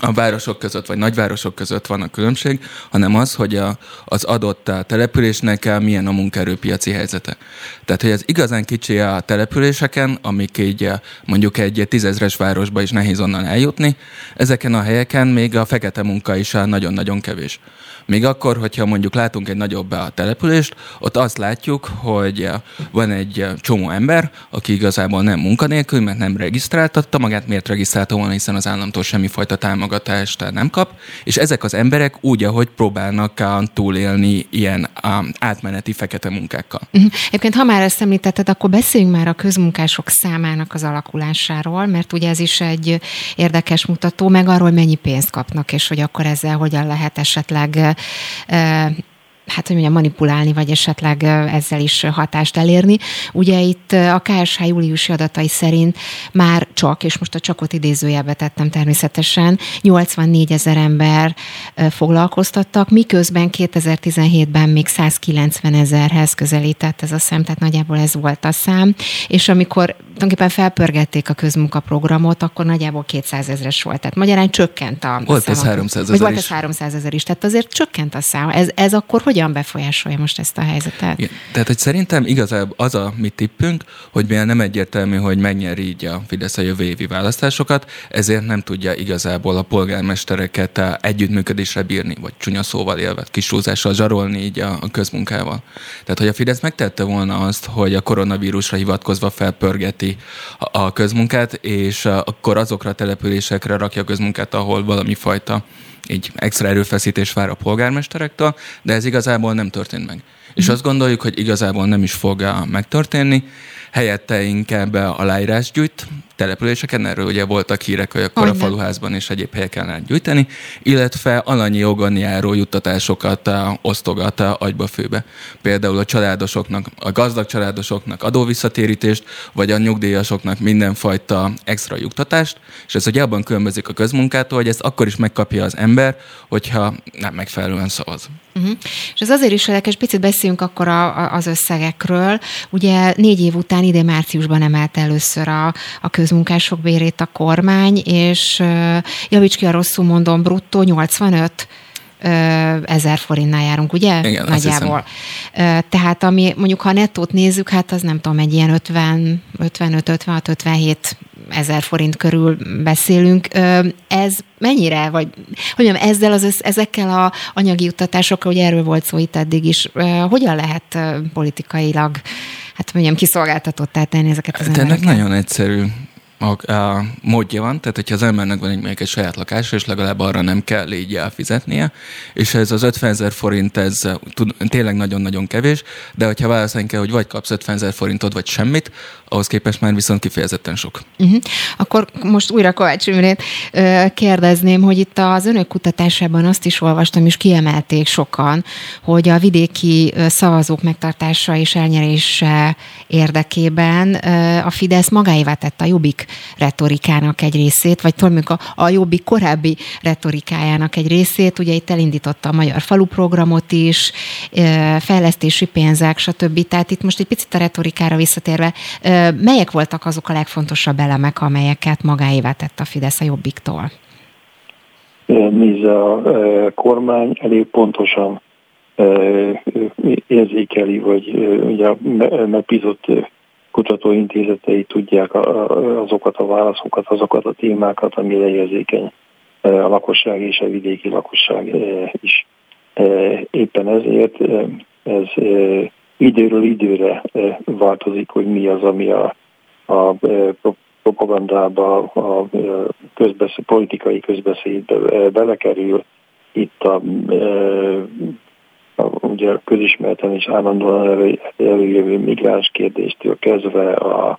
a városok között, vagy nagyvárosok között van a különbség, hanem az, hogy a, az adott településnek milyen a munkaerőpiaci helyzete. Tehát, hogy ez igazán kicsi a településeken, amik így mondjuk egy tízezres városba is nehéz onnan eljutni, ezeken a helyeken még a fekete munka is nagyon-nagyon kevés. Még akkor, hogyha mondjuk látunk egy nagyobb a települést, ott azt látjuk, hogy van egy csomó ember, aki igazából nem munkanélkül, mert nem regisztráltatta magát, miért regisztrálta volna, hiszen az államtól semmifajta támogatást nem kap, és ezek az emberek úgy, ahogy próbálnak túlélni ilyen átmeneti fekete munkákkal. Uh-huh. Egyébként, ha már ezt említetted, akkor beszéljünk már a közmunkások számának az alakulásáról, mert ugye ez is egy érdekes mutató, meg arról, mennyi pénzt kapnak, és hogy akkor ezzel hogyan lehet esetleg hát hogy mondjam, manipulálni, vagy esetleg ezzel is hatást elérni. Ugye itt a KSH júliusi adatai szerint már csak, és most a csakot idézőjelbe tettem természetesen, 84 ezer ember foglalkoztattak, miközben 2017-ben még 190 ezerhez közelített ez a szem, tehát nagyjából ez volt a szám, és amikor tulajdonképpen felpörgették a közmunkaprogramot, akkor nagyjából 200 ezres volt. Tehát magyarán csökkent a Volt ez 300 ezer Volt ez 300 ezer is. Tehát azért csökkent a szám. Ez, ez akkor hogyan befolyásolja most ezt a helyzetet? Igen. Tehát, hogy szerintem igazából az a mi tippünk, hogy mivel nem egyértelmű, hogy mennyire így a Fidesz a jövő évi választásokat, ezért nem tudja igazából a polgármestereket együttműködésre bírni, vagy csúnya szóval élve, kisúzással zsarolni így a, a közmunkával. Tehát, hogy a Fidesz megtette volna azt, hogy a koronavírusra hivatkozva felpörgeti a közmunkát, és akkor azokra a településekre rakja a közmunkát, ahol valami fajta így extra erőfeszítés vár a polgármesterektől, de ez igazából nem történt meg. És mhm. azt gondoljuk, hogy igazából nem is fog megtörténni, helyette inkább aláírás gyűjt településeken, erről ugye voltak hírek, hogy akkor a faluházban és egyéb helyeken lehet gyűjteni, illetve alanyi jogon járó juttatásokat osztogat a agyba főbe. Például a családosoknak, a gazdag családosoknak adóvisszatérítést, vagy a nyugdíjasoknak mindenfajta extra juttatást, és ez ugye abban különbözik a közmunkától, hogy ezt akkor is megkapja az ember, hogyha nem megfelelően szavaz. Uh-huh. És ez azért is érdekes, picit beszéljünk akkor a, a, az összegekről. Ugye négy év után ide márciusban emelte először a, a közmunkások bérét a kormány, és javíts ki a rosszul mondom, bruttó 85 ezer forintnál járunk, ugye? Igen, Nagyjából. Tehát ami mondjuk, ha nettót nézzük, hát az nem tudom, egy ilyen 50, 55, 56, 57 ezer forint körül beszélünk. Ez mennyire, vagy hogy mondjam, ezzel az, ezekkel a anyagi juttatásokkal, hogy erről volt szó itt eddig is, hogyan lehet politikailag, hát mondjam, kiszolgáltatottá tenni ezeket az hát Ennek nagyon egyszerű a, a módja van, tehát hogyha az embernek van egy, egy saját lakása, és legalább arra nem kell így elfizetnie, és ez az 50 ezer forint, ez tud, tényleg nagyon-nagyon kevés, de hogyha válaszolni kell, hogy vagy kapsz 50 ezer forintot, vagy semmit, ahhoz képest már viszont kifejezetten sok. Uh-huh. Akkor most újra Kovács Imrét kérdezném, hogy itt az önök kutatásában azt is olvastam, és kiemelték sokan, hogy a vidéki szavazók megtartása és elnyerése érdekében a Fidesz magáévá tette a Jobbik retorikának egy részét, vagy tudom, a, a Jobbik korábbi retorikájának egy részét. Ugye itt elindította a Magyar Falu programot is, fejlesztési pénzek, stb. Tehát itt most egy picit a retorikára visszatérve, melyek voltak azok a legfontosabb elemek, amelyeket magáévá tett a Fidesz a Jobbiktól? Nézze, a kormány elég pontosan érzékeli, vagy ugye megbízott kutatóintézetei tudják azokat a válaszokat, azokat a témákat, amire érzékeny a lakosság és a vidéki lakosság is. Éppen ezért ez időről időre változik, hogy mi az, ami a, a propagandába, a közbesz, politikai közbeszédbe belekerül. Itt a, a ugye közismerten és állandóan előjövő migráns kérdéstől kezdve a,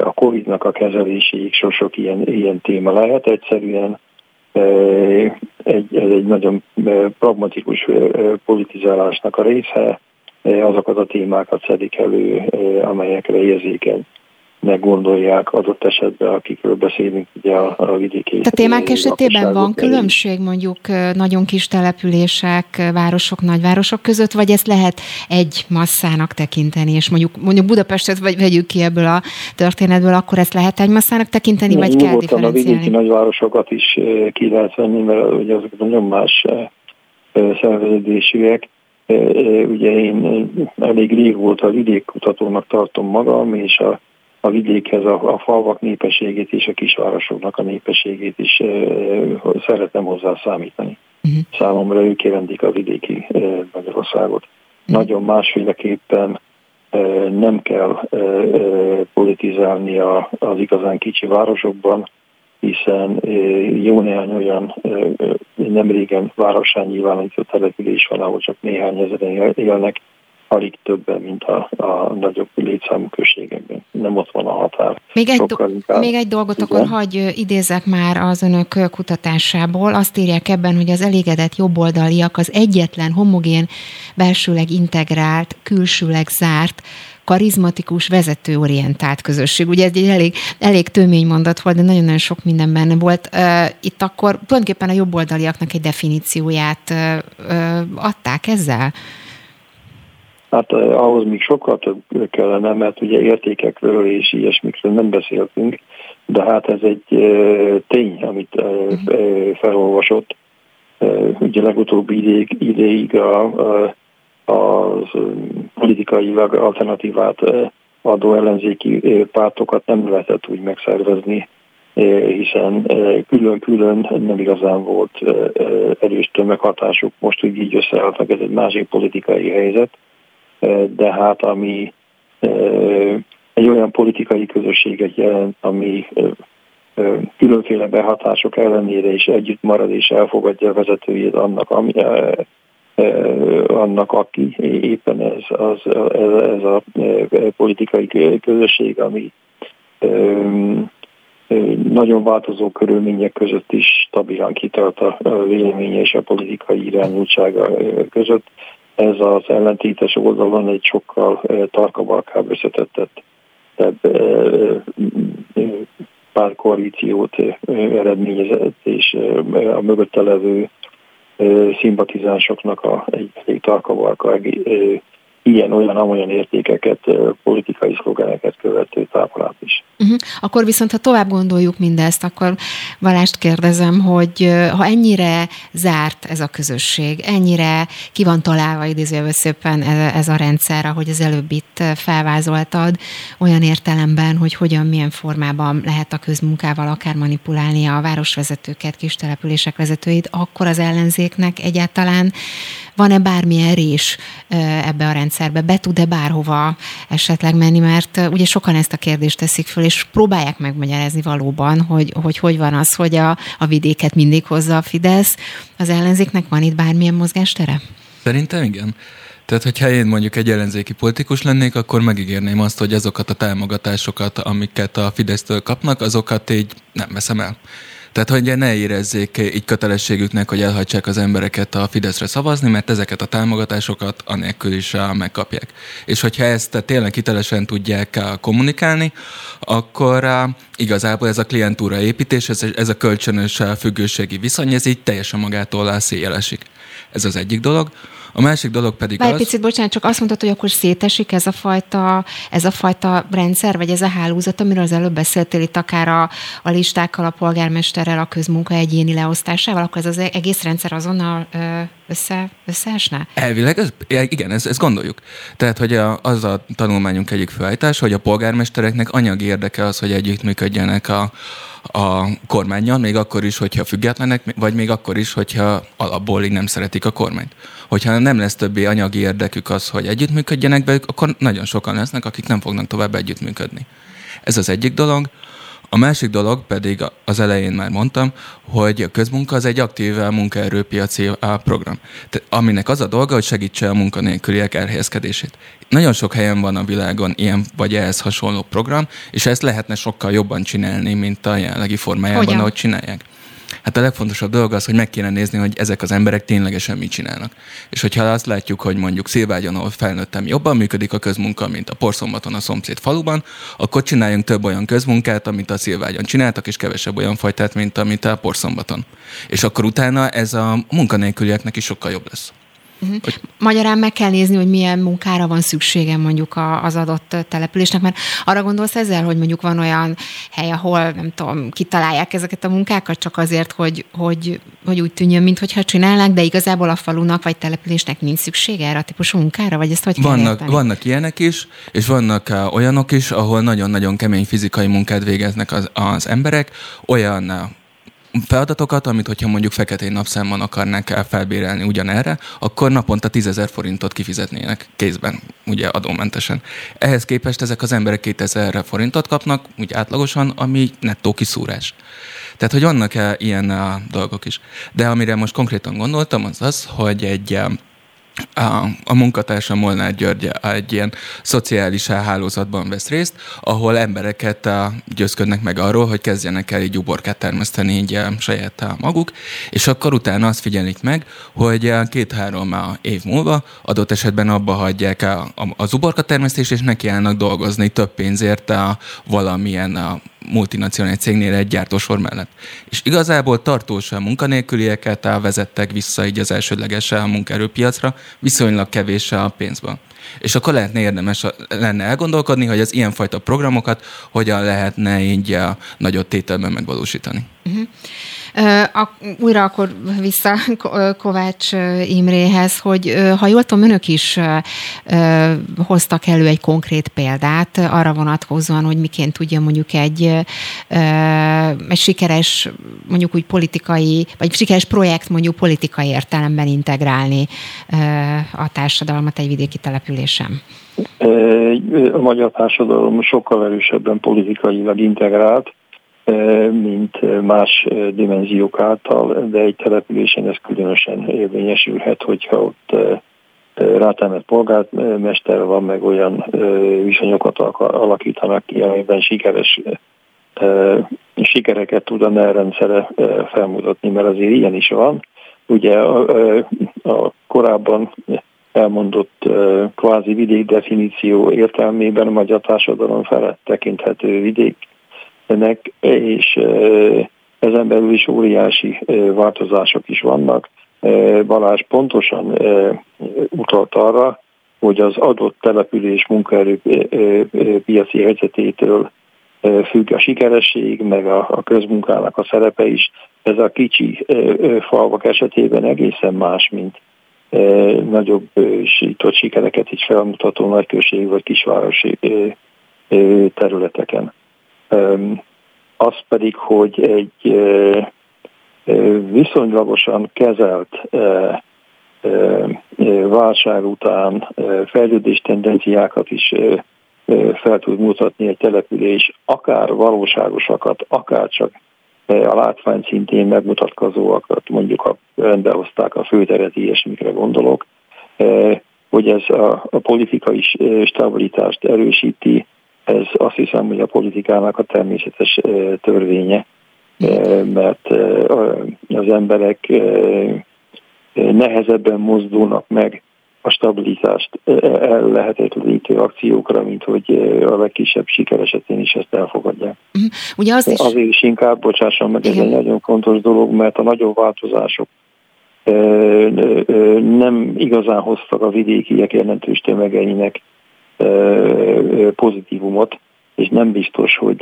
a Covid-nak a kezeléséig sok-sok ilyen, ilyen téma lehet. Egyszerűen egy, ez egy nagyon pragmatikus politizálásnak a része, azokat a témákat szedik elő, amelyekre érzékeny meggondolják adott esetben, akikről beszélünk, ugye a, a vidéki. Tehát témák esetében van különbség mondjuk nagyon kis települések, városok, nagyvárosok között, vagy ezt lehet egy masszának tekinteni, és mondjuk, mondjuk Budapestet vagy vegyük ki ebből a történetből, akkor ezt lehet egy masszának tekinteni, vagy kell differenciálni? a vidéki nagyvárosokat is ki lehet venni, mert ugye azok nagyon más szerveződésűek, Ugye én elég régóta vidékkutatónak tartom magam, és a, a vidékhez a, a falvak népességét és a kisvárosoknak a népességét is szeretem hozzá számítani. Uh-huh. Számomra ők jelentik a vidéki Magyarországot. Uh-huh. Nagyon másféleképpen nem kell politizálni az igazán kicsi városokban, hiszen jó néhány olyan nem régen városán nyilvánított település van, ahol csak néhány ezeren élnek, alig többen, mint a, a nagyobb létszámú községekben. Nem ott van a határ. Még egy, do- még egy dolgot Igen. akkor hagy idézek már az önök kutatásából. Azt írják ebben, hogy az elégedett jobboldaliak az egyetlen homogén, belsőleg integrált, külsőleg zárt, karizmatikus, vezetőorientált közösség. Ugye ez egy elég, elég tömény mondat volt, de nagyon-nagyon sok minden benne volt. Itt akkor tulajdonképpen a jobboldaliaknak egy definícióját adták ezzel? Hát ahhoz még sokkal több kellene, mert ugye értékekről és ilyesmikről nem beszéltünk, de hát ez egy tény, amit felolvasott. Ugye legutóbbi ideig, ideig a, a az politikailag alternatívát adó ellenzéki pártokat nem lehetett úgy megszervezni, hiszen külön-külön nem igazán volt erős tömeghatásuk, most úgy így összeálltak, ez egy másik politikai helyzet, de hát ami egy olyan politikai közösséget jelent, ami különféle behatások ellenére is együtt marad és elfogadja a vezetőjét annak, ami, annak, aki éppen ez, az, ez, ez a politikai közösség, ami nagyon változó körülmények között is stabilan kitart a véleménye és a politikai irányultsága között. Ez az ellentétes oldalon egy sokkal tarkabalkább összetettett párkoalíciót eredményezett, és a mögötte levő szimpatizánsoknak a, egy elég tarkavarka ilyen-olyan-amolyan értékeket, politikai szlogeneket követő táplát is. Uh-huh. Akkor viszont, ha tovább gondoljuk mindezt, akkor Valást kérdezem, hogy ha ennyire zárt ez a közösség, ennyire ki van találva idézőjelben szépen ez a rendszer, ahogy az előbb itt felvázoltad, olyan értelemben, hogy hogyan, milyen formában lehet a közmunkával akár manipulálni a városvezetőket, kis települések vezetőit, akkor az ellenzéknek egyáltalán van-e bármilyen rés ebbe a rendszerbe? Rendszerbe, be tud-e bárhova esetleg menni, mert ugye sokan ezt a kérdést teszik föl, és próbálják megmagyarázni valóban, hogy hogy, hogy van az, hogy a, a vidéket mindig hozza a Fidesz. Az ellenzéknek van itt bármilyen mozgástere? Szerintem igen. Tehát, hogyha én mondjuk egy ellenzéki politikus lennék, akkor megígérném azt, hogy azokat a támogatásokat, amiket a Fidesztől kapnak, azokat így nem veszem el. Tehát, hogy ne érezzék így kötelességüknek, hogy elhagyják az embereket a Fideszre szavazni, mert ezeket a támogatásosok anélkül is megkapják. És hogyha ezt tényleg hitelesen tudják kommunikálni, akkor igazából ez a klientúra építés, ez, ez a kölcsönös függőségi viszony, ez így teljesen magától széjelesik. Ez az egyik dolog. A másik dolog pedig Bár az... picit, bocsánat, csak azt mondtad, hogy akkor szétesik ez a fajta, ez a fajta rendszer, vagy ez a hálózat, amiről az előbb beszéltél itt akár a, a listákkal, a polgármesterrel, a közmunka egyéni leosztásával, akkor ez az egész rendszer azonnal össze, összeesne? Elvileg, ez, igen, ezt, ezt gondoljuk. Tehát, hogy a, az a tanulmányunk egyik felállítás, hogy a polgármestereknek anyagi érdeke az, hogy együttműködjenek a, a kormányjal, még akkor is, hogyha függetlenek, vagy még akkor is, hogyha alapból így nem szeretik a kormányt. Hogyha nem lesz többé anyagi érdekük az, hogy együttműködjenek velük, akkor nagyon sokan lesznek, akik nem fognak tovább együttműködni. Ez az egyik dolog. A másik dolog pedig az elején már mondtam, hogy a közmunka az egy aktív munkaerőpiaci program, aminek az a dolga, hogy segítse a munkanélküliek elhelyezkedését. Nagyon sok helyen van a világon ilyen vagy ehhez hasonló program, és ezt lehetne sokkal jobban csinálni, mint a jelenlegi formájában, Hogyan? ahogy csinálják. Hát a legfontosabb dolog az, hogy meg kéne nézni, hogy ezek az emberek ténylegesen mit csinálnak. És hogyha azt látjuk, hogy mondjuk Szilvágyon, ahol felnőttem, jobban működik a közmunka, mint a Porszombaton a szomszéd faluban, akkor csináljunk több olyan közmunkát, amit a Szilvágyon csináltak, és kevesebb olyan fajtát, mint amit a Porszombaton. És akkor utána ez a munkanélkülieknek is sokkal jobb lesz. Uh-huh. Hogy... Magyarán meg kell nézni, hogy milyen munkára van szüksége mondjuk az adott településnek, mert arra gondolsz ezzel, hogy mondjuk van olyan hely, ahol nem tudom, kitalálják ezeket a munkákat csak azért, hogy, hogy, hogy úgy tűnjön, mintha csinálnák, de igazából a falunak vagy településnek nincs szüksége erre a típusú munkára, vagy ezt hogy vannak, kell Vannak ilyenek is, és vannak uh, olyanok is, ahol nagyon-nagyon kemény fizikai munkát végeznek az, az emberek, olyan uh, feladatokat, amit hogyha mondjuk feketén napszámban akarnák el felbérelni ugyanerre, akkor naponta 10 forintot kifizetnének kézben, ugye adómentesen. Ehhez képest ezek az emberek 2000 forintot kapnak, úgy átlagosan, ami nettó kiszúrás. Tehát, hogy vannak -e ilyen uh, dolgok is. De amire most konkrétan gondoltam, az az, hogy egy uh, a, a munkatársam Molnár György egy ilyen szociális hálózatban vesz részt, ahol embereket a, győzködnek meg arról, hogy kezdjenek el így uborkát termeszteni így a saját a maguk, és akkor utána azt figyelik meg, hogy két-három év múlva adott esetben abba hagyják a, a, az uborka termesztést, és nekiállnak dolgozni több pénzért a valamilyen a multinacionális cégnél egy gyártósor mellett. És igazából tartósan munkanélkülieket vezettek vissza így az elsődleges munkaerőpiacra, viszonylag kevés a pénzben. És akkor lehetne érdemes lenne elgondolkodni, hogy az ilyenfajta programokat hogyan lehetne így a nagyobb tételben megvalósítani. Uh-huh. A, újra akkor vissza Kovács Imréhez, hogy ha jól tudom, önök is hoztak elő egy konkrét példát arra vonatkozóan, hogy miként tudja mondjuk egy, egy sikeres, mondjuk úgy politikai, vagy sikeres projekt mondjuk politikai értelemben integrálni a társadalmat egy vidéki településen. A magyar társadalom sokkal erősebben politikailag integrált, mint más dimenziók által, de egy településen ez különösen érvényesülhet, hogyha ott rátámett polgármester van, meg olyan viszonyokat alakítanak ki, amiben sikeres sikereket tud a NER rendszere felmutatni, mert azért ilyen is van. Ugye a, a korábban elmondott kvázi vidék definíció értelmében a magyar társadalom felett tekinthető vidék ennek, és ezen belül is óriási változások is vannak. Balázs pontosan utalt arra, hogy az adott település munkaerőpiaci helyzetétől függ a sikeresség, meg a közmunkának a szerepe is. Ez a kicsi falvak esetében egészen más, mint nagyobb sított sikereket is felmutató nagyközség vagy kisvárosi területeken az pedig, hogy egy viszonylagosan kezelt válság után fejlődés tendenciákat is fel tud mutatni egy település, akár valóságosakat, akár csak a látvány szintén megmutatkozóakat, mondjuk a rendbe a főteret, ilyesmikre gondolok, hogy ez a, a politikai stabilitást erősíti, ez azt hiszem, hogy a politikának a természetes törvénye, mert az emberek nehezebben mozdulnak meg a stabilitást el lehetetlenítő akciókra, mint hogy a legkisebb siker esetén is ezt elfogadják. Uh-huh. Ugye az is... Azért is inkább, bocsásson meg, Igen. ez egy nagyon fontos dolog, mert a nagyobb változások nem igazán hoztak a vidékiek jelentős tömegeinek pozitívumot, és nem biztos, hogy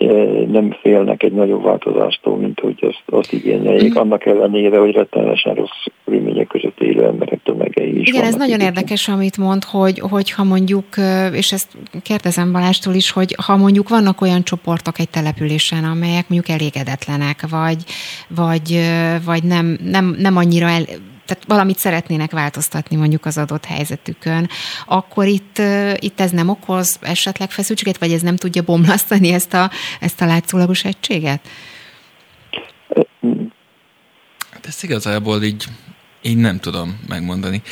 nem félnek egy nagyobb változástól, mint hogy azt, azt igényeljék, mm. annak ellenére, hogy rettenesen rossz körülmények között élő emberek tömegei is Igen, ez nagyon érdekes, amit mond, hogy, hogy ha mondjuk, és ezt kérdezem Balástól is, hogy ha mondjuk vannak olyan csoportok egy településen, amelyek mondjuk elégedetlenek, vagy, vagy, vagy nem, nem, nem annyira el, tehát valamit szeretnének változtatni mondjuk az adott helyzetükön, akkor itt, itt ez nem okoz esetleg feszültséget, vagy ez nem tudja bomlasztani ezt a, ezt a látszólagos egységet? Hát ezt igazából így, így nem tudom megmondani.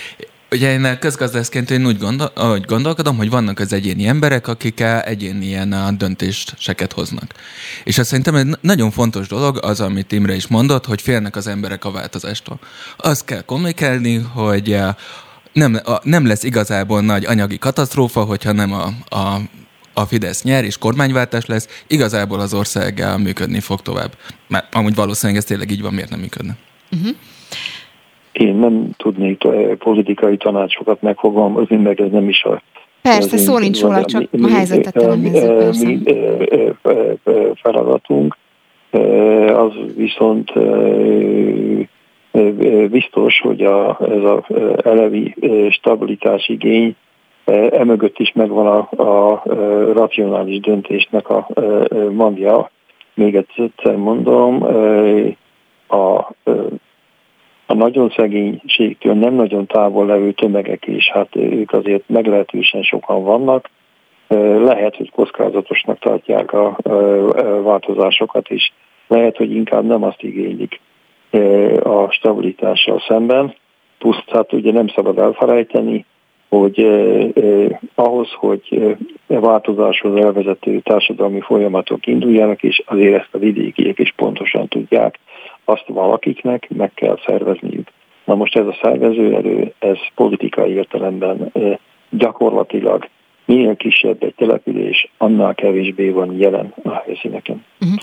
Ugye én közgazdászként én úgy gondol, ahogy gondolkodom, hogy vannak az egyéni emberek, akik egyéni ilyen döntéseket hoznak. És azt szerintem egy nagyon fontos dolog az, amit Imre is mondott, hogy félnek az emberek a változástól. Azt kell kommunikálni, hogy nem, nem lesz igazából nagy anyagi katasztrófa, hogyha nem a, a a Fidesz nyer és kormányváltás lesz, igazából az ország működni fog tovább. Mert amúgy valószínűleg ez tényleg így van, miért nem működne. Uh-huh. Én nem tudnék politikai tanácsokat megfogalmazni, meg ez nem is a Persze, szó nincs róla, csak a helyzetet feladatunk. Az viszont biztos, hogy a, ez a elevi stabilitás igény emögött is megvan a, a racionális döntésnek a magja. Még egyszer mondom, a a nagyon szegénységtől nem nagyon távol levő tömegek is, hát ők azért meglehetősen sokan vannak. Lehet, hogy kockázatosnak tartják a változásokat is. Lehet, hogy inkább nem azt igénylik a stabilitással szemben. Plusz hát ugye nem szabad elfelejteni, hogy eh, ahhoz, hogy eh, változáshoz elvezető társadalmi folyamatok induljanak, és azért ezt a vidékiek is pontosan tudják, azt valakiknek meg kell szervezniük. Na most ez a szervezőerő, ez politikai értelemben gyakorlatilag minél kisebb egy település, annál kevésbé van jelen a helyszíneken. Uh-huh.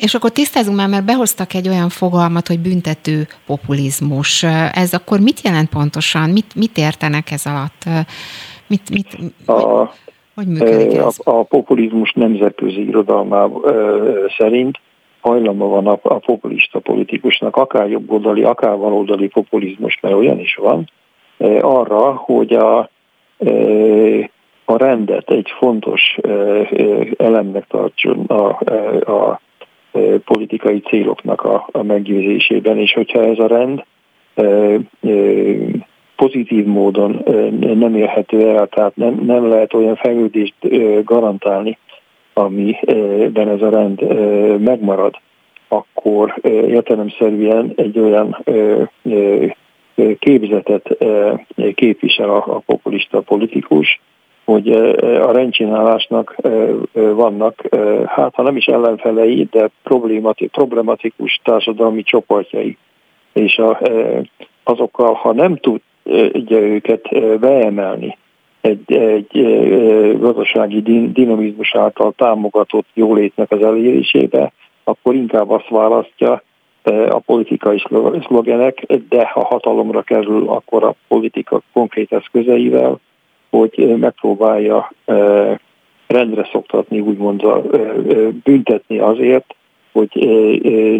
És akkor tisztázunk már, mert behoztak egy olyan fogalmat, hogy büntető populizmus. Ez akkor mit jelent pontosan? Mit, mit értenek ez alatt? Mit, mit, a, hogy működik ez? A, a populizmus nemzetközi irodalmában szerint hajlama van a, a populista politikusnak, akár jobboldali, akár baloldali populizmus, mert olyan is van, e, arra, hogy a, e, a rendet egy fontos e, elemnek tartson a, a politikai céloknak a, a meggyőzésében, és hogyha ez a rend pozitív módon nem érhető el, tehát nem, nem lehet olyan fejlődést garantálni, amiben ez a rend megmarad, akkor értelemszerűen egy olyan képzetet képvisel a populista politikus, hogy a rendcsinálásnak vannak, hát ha nem is ellenfelei, de problematikus társadalmi csoportjai. És azokkal, ha nem tudja őket beemelni egy, egy gazdasági dinamizmus által támogatott jólétnek az elérésébe, akkor inkább azt választja a politikai szlogenek, de ha hatalomra kerül, akkor a politika konkrét eszközeivel, hogy megpróbálja rendre szoktatni, úgymond büntetni azért, hogy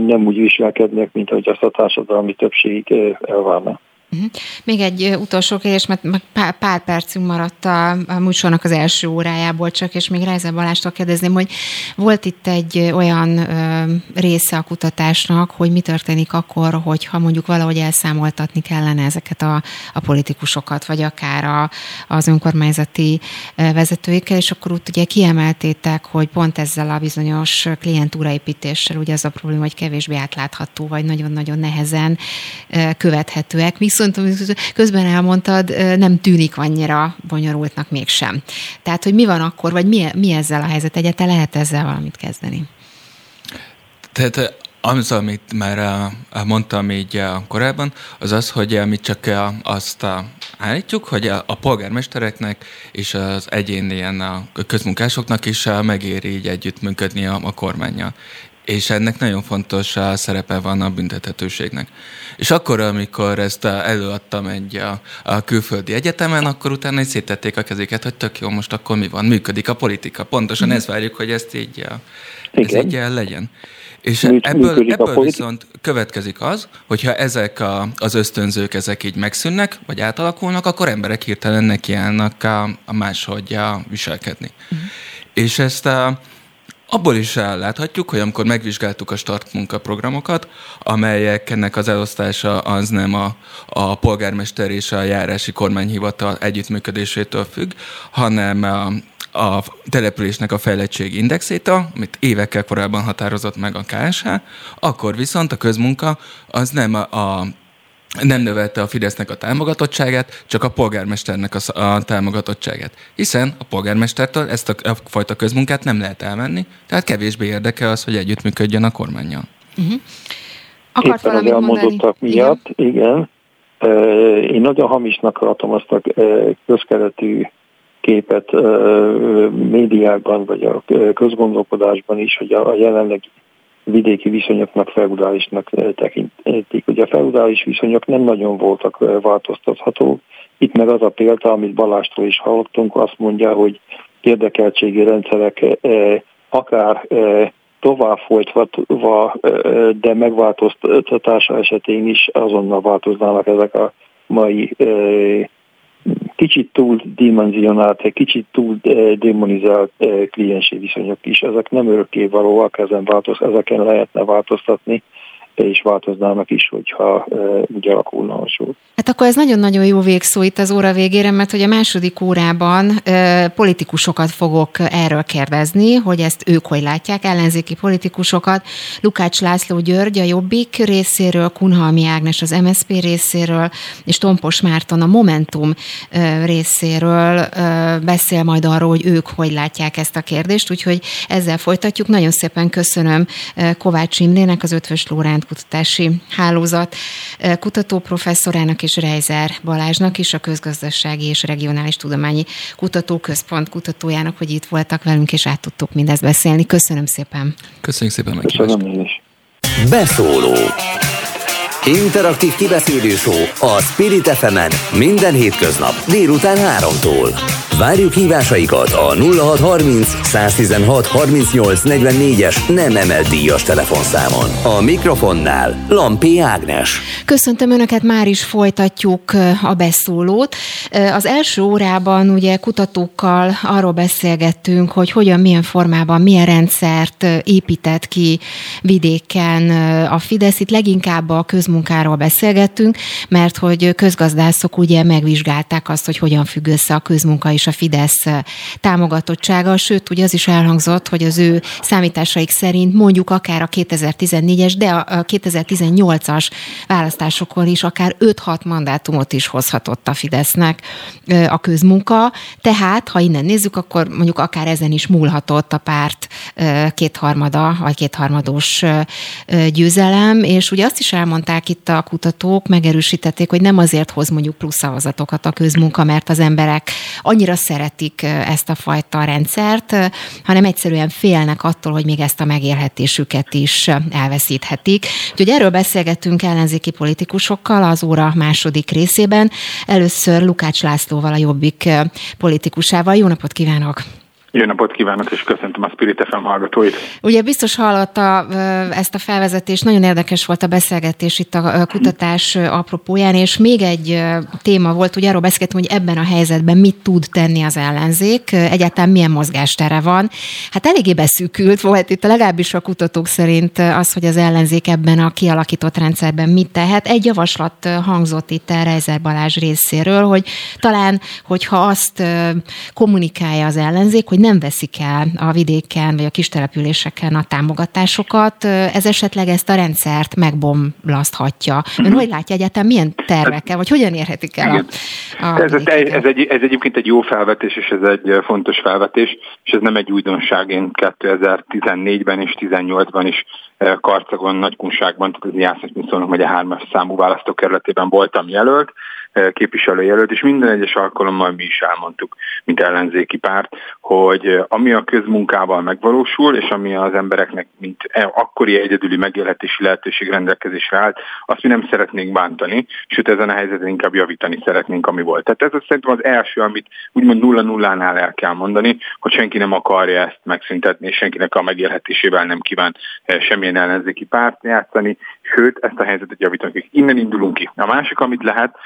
nem úgy viselkednek, mint hogy azt a társadalmi többség elvárna. Uh-huh. Még egy utolsó kérdés, mert pár, pár percünk maradt a, a műsornak az első órájából csak, és még Reize Balástól kérdezném, hogy volt itt egy olyan ö, része a kutatásnak, hogy mi történik akkor, hogyha mondjuk valahogy elszámoltatni kellene ezeket a, a politikusokat, vagy akár a, az önkormányzati vezetőikkel, és akkor úgy ugye kiemeltétek, hogy pont ezzel a bizonyos klientúraépítéssel ugye az a probléma, hogy kevésbé átlátható, vagy nagyon-nagyon nehezen követhetőek, viszont viszont közben elmondtad, nem tűnik annyira bonyolultnak mégsem. Tehát, hogy mi van akkor, vagy mi, mi ezzel a helyzet? Egyáltalán lehet ezzel valamit kezdeni? Tehát az, amit már mondtam így korábban, az az, hogy mi csak azt állítjuk, hogy a polgármestereknek és az egyén ilyen közmunkásoknak is megéri így együttműködni a, a kormányjal és ennek nagyon fontos a szerepe van a büntethetőségnek. És akkor, amikor ezt előadtam egy a, a külföldi egyetemen, akkor utána is szétették a kezéket, hogy tök jó, most akkor mi van, működik a politika. Pontosan mm. ezt várjuk, hogy ezt így, ez így legyen. És ebből, ebből viszont következik az, hogyha ezek a, az ösztönzők, ezek így megszűnnek, vagy átalakulnak, akkor emberek hirtelen nekiállnak a, a máshogy a viselkedni. Mm. És ezt a, Abból is láthatjuk, hogy amikor megvizsgáltuk a start munkaprogramokat, amelyeknek az elosztása az nem a, a polgármester és a járási kormányhivatal együttműködésétől függ, hanem a, a településnek a fejlettség indexéta, amit évekkel korábban határozott meg a KSH, akkor viszont a közmunka az nem a, a nem növelte a Fidesznek a támogatottságát, csak a polgármesternek a, a támogatottságát. Hiszen a polgármestertől ezt a, a fajta közmunkát nem lehet elmenni, tehát kevésbé érdeke az, hogy együttműködjön a kormányjal. Uh-huh. Akart Éppen az elmondottak miatt, igen. igen. Én nagyon hamisnak tartom azt a közkeletű képet médiákban, vagy a közgondolkodásban is, hogy a jelenlegi vidéki viszonyoknak feudálisnak tekintik. Ugye a feudális viszonyok nem nagyon voltak változtathatók. Itt meg az a példa, amit Balástól is hallottunk, azt mondja, hogy érdekeltségi rendszerek akár tovább folytatva, de megváltoztatása esetén is azonnal változnának ezek a mai kicsit túl dimenzionált, egy kicsit túl eh, demonizált eh, kliensi viszonyok is. Ezek nem örökké valóak, ezen változ, ezeken lehetne változtatni, és változnának is, hogyha úgy alakulna a sor. Hát akkor ez nagyon-nagyon jó végszó itt az óra végére, mert hogy a második órában politikusokat fogok erről kérdezni, hogy ezt ők hogy látják, ellenzéki politikusokat. Lukács László György a Jobbik részéről, Kunhalmi Ágnes az MSZP részéről, és Tompos Márton a Momentum részéről beszél majd arról, hogy ők hogy látják ezt a kérdést, úgyhogy ezzel folytatjuk. Nagyon szépen köszönöm Kovács Imrének, az Ötvös Lóránt Kutatási Hálózat kutatóprofesszorának és Reizer Balázsnak is, a Közgazdasági és Regionális Tudományi Kutatóközpont kutatójának, hogy itt voltak velünk, és át tudtuk mindezt beszélni. Köszönöm szépen. Köszönjük szépen Köszönöm Beszóló Interaktív kibeszélő show a Spirit fm minden hétköznap délután 3-tól. Várjuk hívásaikat a 0630 116 38 44-es nem emelt díjas telefonszámon. A mikrofonnál Lampi Ágnes. Köszöntöm Önöket, már is folytatjuk a beszólót. Az első órában ugye kutatókkal arról beszélgettünk, hogy hogyan, milyen formában, milyen rendszert épített ki vidéken a Fidesz. Itt leginkább a közmunkáról beszélgettünk, mert hogy közgazdászok ugye megvizsgálták azt, hogy hogyan függ össze a közmunka és a Fidesz támogatottsága, sőt, ugye az is elhangzott, hogy az ő számításaik szerint mondjuk akár a 2014-es, de a 2018-as választásokon is akár 5-6 mandátumot is hozhatott a Fidesznek a közmunka, tehát ha innen nézzük, akkor mondjuk akár ezen is múlhatott a párt kétharmada, vagy kétharmados győzelem, és ugye azt is elmondták itt a kutatók, megerősítették, hogy nem azért hoz mondjuk plusz szavazatokat a közmunka, mert az emberek annyira szeretik ezt a fajta rendszert, hanem egyszerűen félnek attól, hogy még ezt a megélhetésüket is elveszíthetik. Úgyhogy erről beszélgettünk ellenzéki politikusokkal az óra második részében. Először Lukács Lászlóval, a Jobbik politikusával. Jó napot kívánok! Jó napot kívánok, és köszöntöm a Spirit FM hallgatóit. Ugye biztos hallotta ezt a felvezetést, nagyon érdekes volt a beszélgetés itt a kutatás apropóján, és még egy téma volt, ugye arról beszélgetünk, hogy ebben a helyzetben mit tud tenni az ellenzék, egyáltalán milyen mozgástere van. Hát eléggé beszűkült volt itt legalábbis a kutatók szerint az, hogy az ellenzék ebben a kialakított rendszerben mit tehet. Egy javaslat hangzott itt el Reiser Balázs részéről, hogy talán, hogyha azt kommunikálja az ellenzék, hogy nem veszik el a vidéken vagy a kistelepüléseken a támogatásokat, ez esetleg ezt a rendszert megbomlaszthatja. Ön hogy látja egyáltalán milyen tervekkel, vagy hogyan érhetik el a, a ez, ez, ez, egy, ez egyébként egy jó felvetés, és ez egy fontos felvetés, és ez nem egy újdonság. Én 2014-ben és 2018-ban is Karcagon, Nagykunságban, tehát az Jászok Szolnok megye hármas számú választókerületében voltam jelölt, képviselőjelölt, és minden egyes alkalommal mi is elmondtuk, mint ellenzéki párt, hogy ami a közmunkával megvalósul, és ami az embereknek, mint e, akkori egyedüli megélhetési lehetőség rendelkezésre állt, azt mi nem szeretnénk bántani, sőt ezen a helyzeten inkább javítani szeretnénk, ami volt. Tehát ez szerintem az első, amit úgymond nulla nullánál el kell mondani, hogy senki nem akarja ezt megszüntetni, és senkinek a megélhetésével nem kíván semmilyen ellenzéki párt játszani, sőt ezt a helyzetet javítani. Innen indulunk ki. A másik, amit lehet,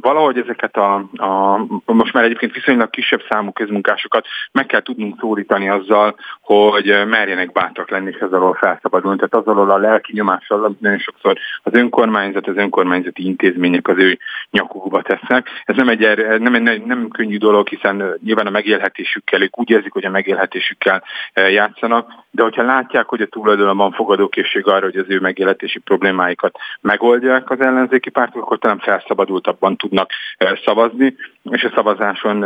valahogy ezeket a, a most már egyébként viszonylag kisebb számú közmunkásokat meg kell tudnunk szólítani azzal, hogy merjenek bátrak lenni és ez alól felszabadulni. Tehát az alól a lelki nyomással, amit nagyon sokszor az önkormányzat, az önkormányzati intézmények az ő nyakukba tesznek. Ez nem egy, nem, egy, nem könnyű dolog, hiszen nyilván a megélhetésükkel, ők úgy érzik, hogy a megélhetésükkel játszanak, de hogyha látják, hogy a tulajdonban fogadókészség arra, hogy az ő megélhetési problémáikat megoldják az ellenzéki pártok, akkor talán felszabadultabban tudnak szavazni, és a szavazáson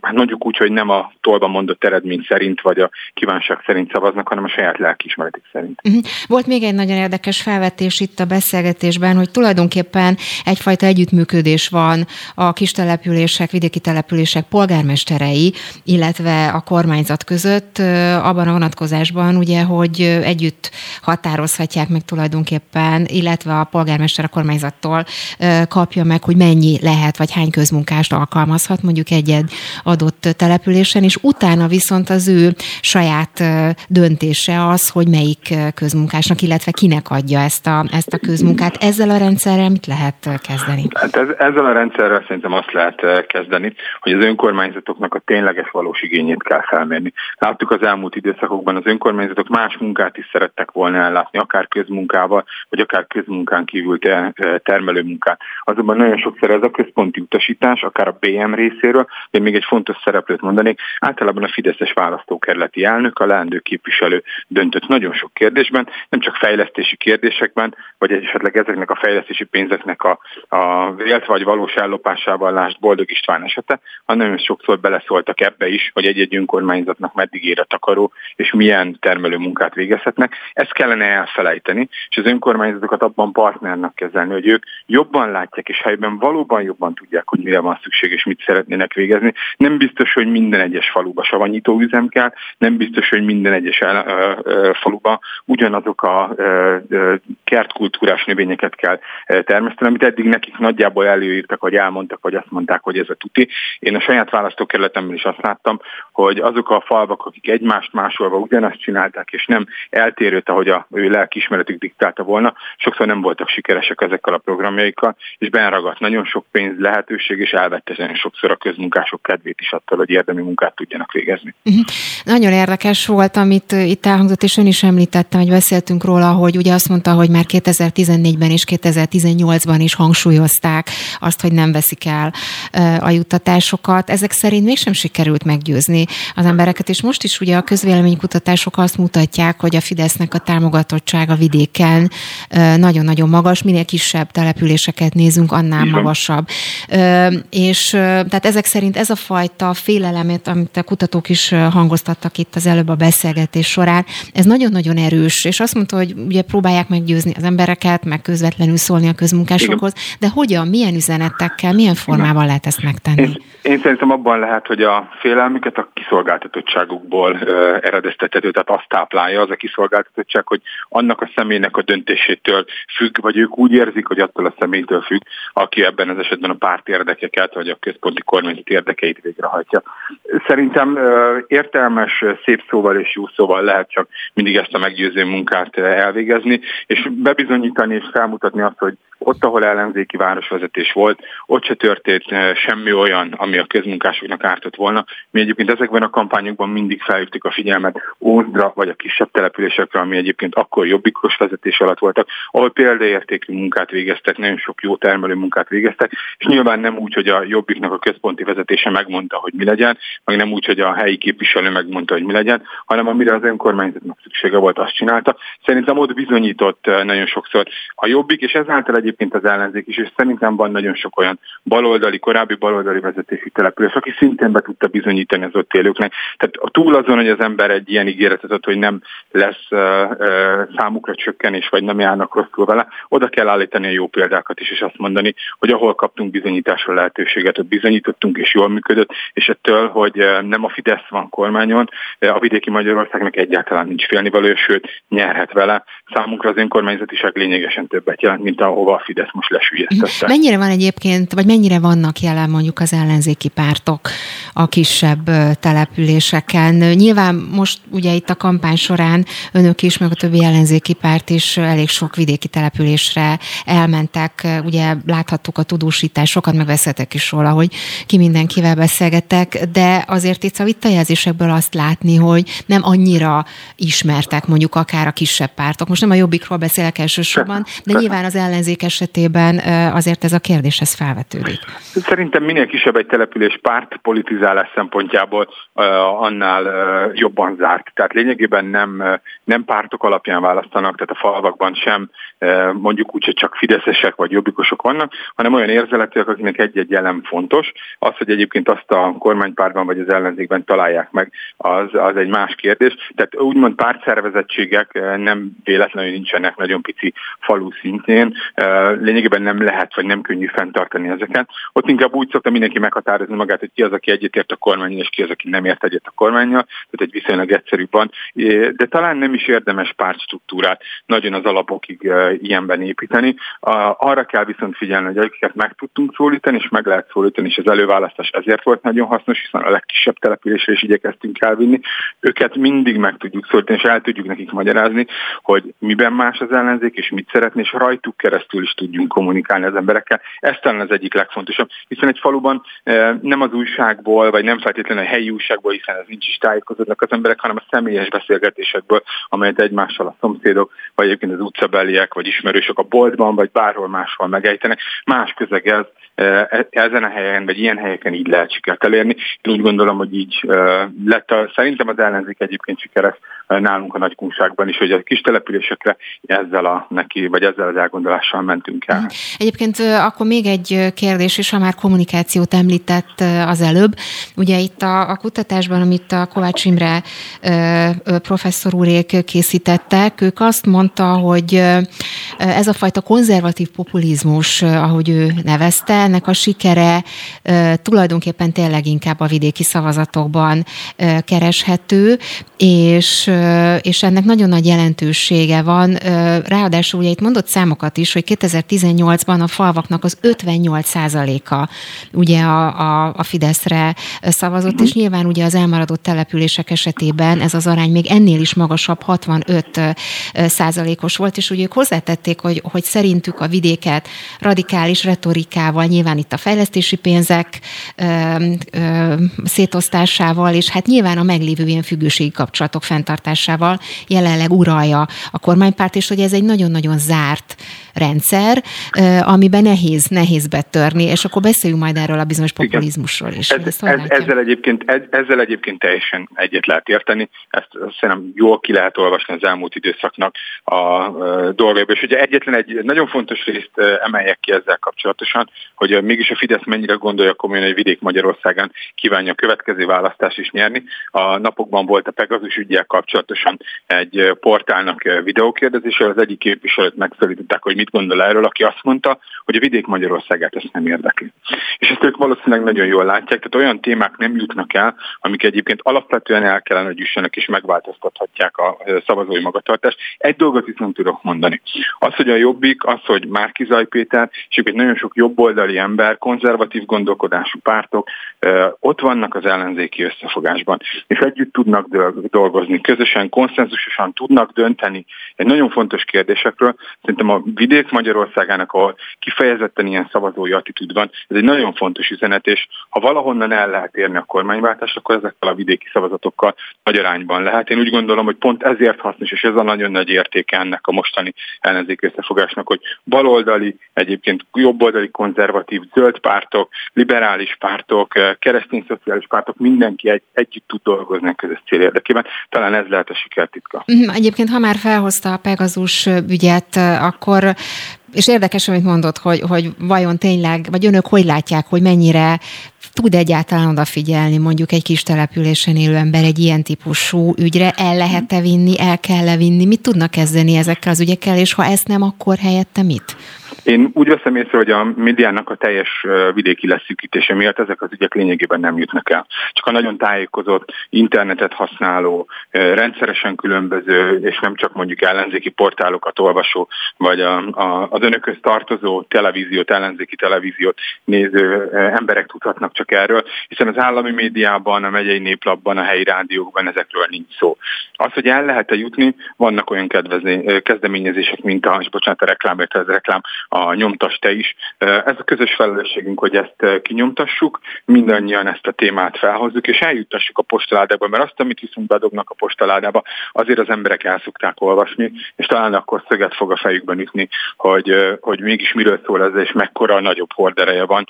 hát mondjuk úgy, hogy nem a tolba mondott eredmény szerint, vagy a kívánság szerint szavaznak, hanem a saját lelkiismeretik szerint. Uh-huh. Volt még egy nagyon érdekes felvetés itt a beszélgetésben, hogy tulajdonképpen egyfajta együttműködés van a kis települések, vidéki települések polgármesterei, illetve a kormányzat között abban a vonatkozásban, ugye, hogy együtt határozhatják meg tulajdonképpen, illetve a polgármester a kormányzattól kapja meg, hogy mennyi lehet, vagy hány közmunkást alkalmazhat mondjuk egy adott településen, és utána viszont az ő saját döntése az, hogy melyik közmunkásnak, illetve kinek adja ezt a, ezt a közmunkát. Ezzel a rendszerrel mit lehet kezdeni? Hát ez, ezzel a rendszerrel szerintem azt lehet kezdeni, hogy az önkormányzatoknak a tényleges valós igényét kell felmérni. Láttuk az elmúlt időszakokban, az önkormányzatok más munkát is szerettek volna ellátni, akár közmunkával, vagy akár közmunkán kívül termelő munkát. Azonban nagyon sokszor ez a központi utasítás, akár a BM részéről, de még egy fontos szereplőt mondanék, általában a Fideszes választókerületi elnök, a leendő képviselő döntött nagyon sok kérdésben, nem csak fejlesztési kérdésekben, vagy esetleg ezeknek a fejlesztési pénzeknek a, a vélt vagy valós ellopásával lást Boldog István esete, hanem nagyon sokszor beleszóltak ebbe is, hogy egy-egy önkormányzatnak meddig ér a takaró, és milyen termelő munkát végezhetnek. Ezt kellene elfelejteni, és az önkormányzatokat abban partnernek kezelni, hogy ők jobban látják, és helyben valóban jobban tudják, hogy mire van szükség, és mit szeretnének végezni. Nem biztos, hogy minden egyes faluba savanyító üzem kell, nem biztos, hogy minden egyes el, ö, ö, faluba ugyanazok a ö, ö, kertkultúrás növényeket kell termeszteni, amit eddig nekik nagyjából előírtak, vagy elmondtak, vagy azt mondták, hogy ez a tuti. Én a saját választókerületemben is azt láttam, hogy azok a falvak, akik egymást másolva ugyanazt csinálták, és nem eltérőt, ahogy a ő lelkiismeretük diktálta volna, sokszor nem voltak sikeresek ezekkel a programjaikkal, és benragadt nagyon sok pénz, lehetőség, és elvette nagyon sokszor a közmunkások kedvét is attól, hogy érdemi munkát tudjanak végezni. Uh-huh. Nagyon érdekes volt, amit itt elhangzott, és ön is említette, hogy beszéltünk róla, hogy ugye azt mondta, hogy már 2014-ben és 2018-ban is hangsúlyozták azt, hogy nem veszik el a juttatásokat. Ezek szerint mégsem sikerült meggyőzni az embereket, és most is ugye a közvéleménykutatások azt mutatják, hogy a Fidesznek a támogatottsága vidéken nagyon-nagyon magas, minél kisebb településeket nézünk, annál magasabb. És tehát ezek szerint ez a fajta félelemet, amit a kutatók is hangoztattak itt az előbb a beszélgetés során, ez nagyon-nagyon erős, és azt mondta, hogy ugye próbálják meggyőzni az embereket, meg közvetlenül szólni a közmunkásokhoz, de hogyan, milyen üzenetekkel, milyen formában lehet ezt megtenni? Én, én szerintem abban lehet, hogy a félelmüket a kiszolgáltatottságukból eredeztethető, tehát azt táplálja az a kiszolgáltatottság, hogy annak a személynek a döntésétől függ, vagy ők úgy érzik, hogy attól a személytől függ, aki ebben az esetben a párt érdekeket, vagy a központi kormányzat érdekeit végrehajtja. Szerintem értelmes, szép szóval és jó szóval lehet csak mindig ezt a meggyőző munkát elvégezni, és bebizonyítani és felmutatni azt, hogy ott, ahol ellenzéki városvezetés volt, ott se történt semmi olyan, ami a közmunkásoknak ártott volna. Mi egyébként ezekben a kampányokban mindig felhívtuk a figyelmet Ózdra vagy a kisebb településekre, ami egyébként akkor jobbikos vezetés alatt voltak, ahol példaértékű munkát végeztek, nagyon sok jó termelő munkát végeztek, és nyilván nem úgy, hogy a jobbiknak a központi vezetése megmondta, hogy mi legyen, meg nem úgy, hogy a helyi képviselő megmondta, hogy mi legyen, hanem amire az önkormányzatnak szüksége volt, azt csinálta. Szerintem ott bizonyított eh, nagyon sokszor a jobbik, és ezáltal egyébként az ellenzék is, és szerintem van nagyon sok olyan baloldali, korábbi baloldali vezetésű település, aki szintén be tudta bizonyítani az ott élőknek. Tehát túl azon, hogy az ember egy ilyen ígéretet ad, hogy nem lesz uh, uh, számukra csökkenés, vagy nem járnak rosszul vele, oda kell állítani a jó példákat is, és azt mondani, hogy ahol kaptunk bizonyításra lehetőséget, ott bizonyítottunk, és jól működött, és ettől, hogy nem a Fidesz van kormányon, a vidéki Magyarországnak egyáltalán nincs félnivaló, sőt nyerhet vele. Számunkra az önkormányzatiság lényegesen többet jelent, mint ahova a Fidesz most lesüllyesztette. Mennyire van egyébként, vagy mennyire vannak jelen mondjuk az ellenzéki pártok a kisebb településeken? Nyilván most ugye itt a kampány során önök is, meg a többi ellenzéki párt is elég sok vidéki településre elmentek. Ugye láthattuk a tudósítás, sokat megbeszéltek is róla, hogy ki mindenkivel beszélgettek, de azért itt a visszajelzésekből azt látni, hogy nem annyira ismertek mondjuk akár a kisebb pártok. Most nem a jobbikról beszélek elsősorban, de nyilván az ellenzékes esetében azért ez a kérdés ez felvetődik. Szerintem minél kisebb egy település párt politizálás szempontjából annál jobban zárt. Tehát lényegében nem, nem pártok alapján választanak, tehát a falvakban sem mondjuk úgy, hogy csak fideszesek vagy jobbikosok vannak, hanem olyan érzeletűek, akinek egy-egy elem fontos. Az, hogy egyébként azt a kormánypártban vagy az ellenzékben találják meg, az, az egy más kérdés. Tehát úgymond pártszervezettségek nem véletlenül nincsenek nagyon pici falu szintjén, lényegében nem lehet, vagy nem könnyű fenntartani ezeket. Ott inkább úgy szokta mindenki meghatározni magát, hogy ki az, aki egyetért a kormányon, és ki az, aki nem ért egyet a kormányjal, tehát egy viszonylag egyszerűbb van. De talán nem is érdemes pártstruktúrát nagyon az alapokig ilyenben építeni. Arra kell viszont figyelni, hogy akiket meg tudtunk szólítani, és meg lehet szólítani, és az előválasztás ezért volt nagyon hasznos, hiszen a legkisebb településre is igyekeztünk elvinni. Őket mindig meg tudjuk szólítani, és el tudjuk nekik magyarázni, hogy miben más az ellenzék, és mit szeretné, és rajtuk keresztül is tudjunk kommunikálni az emberekkel. Ez talán az egyik legfontosabb, hiszen egy faluban nem az újságból, vagy nem feltétlenül a helyi újságból, hiszen ez nincs is tájékozódnak az emberek, hanem a személyes beszélgetésekből, amelyet egymással a szomszédok, vagy egyébként az utcabeliek, vagy ismerősök a boltban, vagy bárhol máshol megejtenek. Más közeg ez, eh, ezen a helyen, vagy ilyen helyeken így lehet sikert elérni. Én úgy gondolom, hogy így eh, lett a, szerintem az ellenzék egyébként sikeres nálunk a nagykunságban is, hogy a kis településekre ezzel a neki, vagy ezzel az elgondolással mentünk el. Egyébként akkor még egy kérdés is, ha már kommunikációt említett az előbb. Ugye itt a, a kutatásban, amit a Kovács Imre professzor úrék készítettek, ők azt mondta, hogy ez a fajta konzervatív populizmus, ahogy ő nevezte, ennek a sikere tulajdonképpen tényleg inkább a vidéki szavazatokban kereshető, és, és ennek nagyon nagy jelentősége van. Ráadásul ugye itt mondott számokat is, hogy 2018-ban a falvaknak az 58%-a ugye a, a, a Fideszre szavazott, és nyilván ugye az elmaradott települések esetében ez az arány még ennél is magasabb, 65 százalékos volt, és ugye ők hozzátették, hogy, hogy szerintük a vidéket radikális retorikával, nyilván itt a fejlesztési pénzek ö, ö, szétosztásával, és hát nyilván a meglévő ilyen függőségi kapcsolatok fenntartásával jelenleg uralja a kormánypárt, és hogy ez egy nagyon-nagyon zárt rendszer, amiben nehéz, nehéz betörni, és akkor beszéljünk majd erről a bizonyos populizmusról is. Ez, ez, ezzel, egyébként, ez, ezzel egyébként teljesen egyet lehet érteni, ezt szerintem jól ki lehet olvasni az elmúlt időszaknak a dolgaiból, és hogy Ugye egyetlen egy nagyon fontos részt emeljek ki ezzel kapcsolatosan, hogy mégis a Fidesz mennyire gondolja komolyan, hogy vidék Magyarországon kívánja a következő választást is nyerni. A napokban volt a Pegazus ügyel kapcsolatosan egy portálnak videókérdezése, az egyik képviselőt megszólították, hogy mit gondol erről, aki azt mondta, hogy a vidék Magyarországát ezt nem érdekli. És ezt ők valószínűleg nagyon jól látják, tehát olyan témák nem jutnak el, amik egyébként alapvetően el kellene, hogy jussanak és megváltoztathatják a szavazói magatartást. Egy dolgot viszont tudok mondani. Az, hogy a Jobbik, az, hogy Márki Péter, és egy nagyon sok jobboldali ember, konzervatív gondolkodású pártok ott vannak az ellenzéki összefogásban, és együtt tudnak dolgozni, közösen, konszenzusosan tudnak dönteni egy nagyon fontos kérdésekről. Szerintem a vidék Magyarországának, ahol kifejezetten ilyen szavazói attitűd van, ez egy nagyon fontos üzenet, és ha valahonnan el lehet érni a kormányváltást, akkor ezekkel a vidéki szavazatokkal nagy arányban lehet. Én úgy gondolom, hogy pont ezért hasznos, és ez a nagyon nagy értéke ennek a mostani ellenzék összefogásnak, hogy baloldali, egyébként jobboldali konzervatív zöld pártok, liberális pártok, keresztény szociális pártok, mindenki egy, együtt tud dolgozni a közös cél érdekében. Talán ez lehet a sikertitka. Mhm, egyébként, ha már felhozta a Pegazus ügyet, akkor és érdekes, amit mondott, hogy, hogy vajon tényleg, vagy önök hogy látják, hogy mennyire tud egyáltalán odafigyelni mondjuk egy kis településen élő ember egy ilyen típusú ügyre, el lehet-e vinni, el kell-e vinni, mit tudnak kezdeni ezekkel az ügyekkel, és ha ezt nem, akkor helyette mit? Én úgy veszem észre, hogy a médiának a teljes vidéki leszűkítése miatt ezek az ügyek lényegében nem jutnak el. Csak a nagyon tájékozott, internetet használó, rendszeresen különböző, és nem csak mondjuk ellenzéki portálokat olvasó, vagy a, a, az önökhöz tartozó televíziót, ellenzéki televíziót néző emberek tudhatnak csak erről, hiszen az állami médiában, a megyei néplapban, a helyi rádiókban ezekről nincs szó. Az, hogy el lehet-e jutni, vannak olyan kedvezni, kezdeményezések, mint a, és bocsánat, a reklámért, ez reklám, a nyomtas te is. Ez a közös felelősségünk, hogy ezt kinyomtassuk, mindannyian ezt a témát felhozzuk, és eljuttassuk a postaládába, mert azt, amit viszont bedobnak a postaládába, azért az emberek el szokták olvasni, és talán akkor szöget fog a fejükben ütni, hogy, hogy mégis miről szól ez, és mekkora nagyobb hordereje van,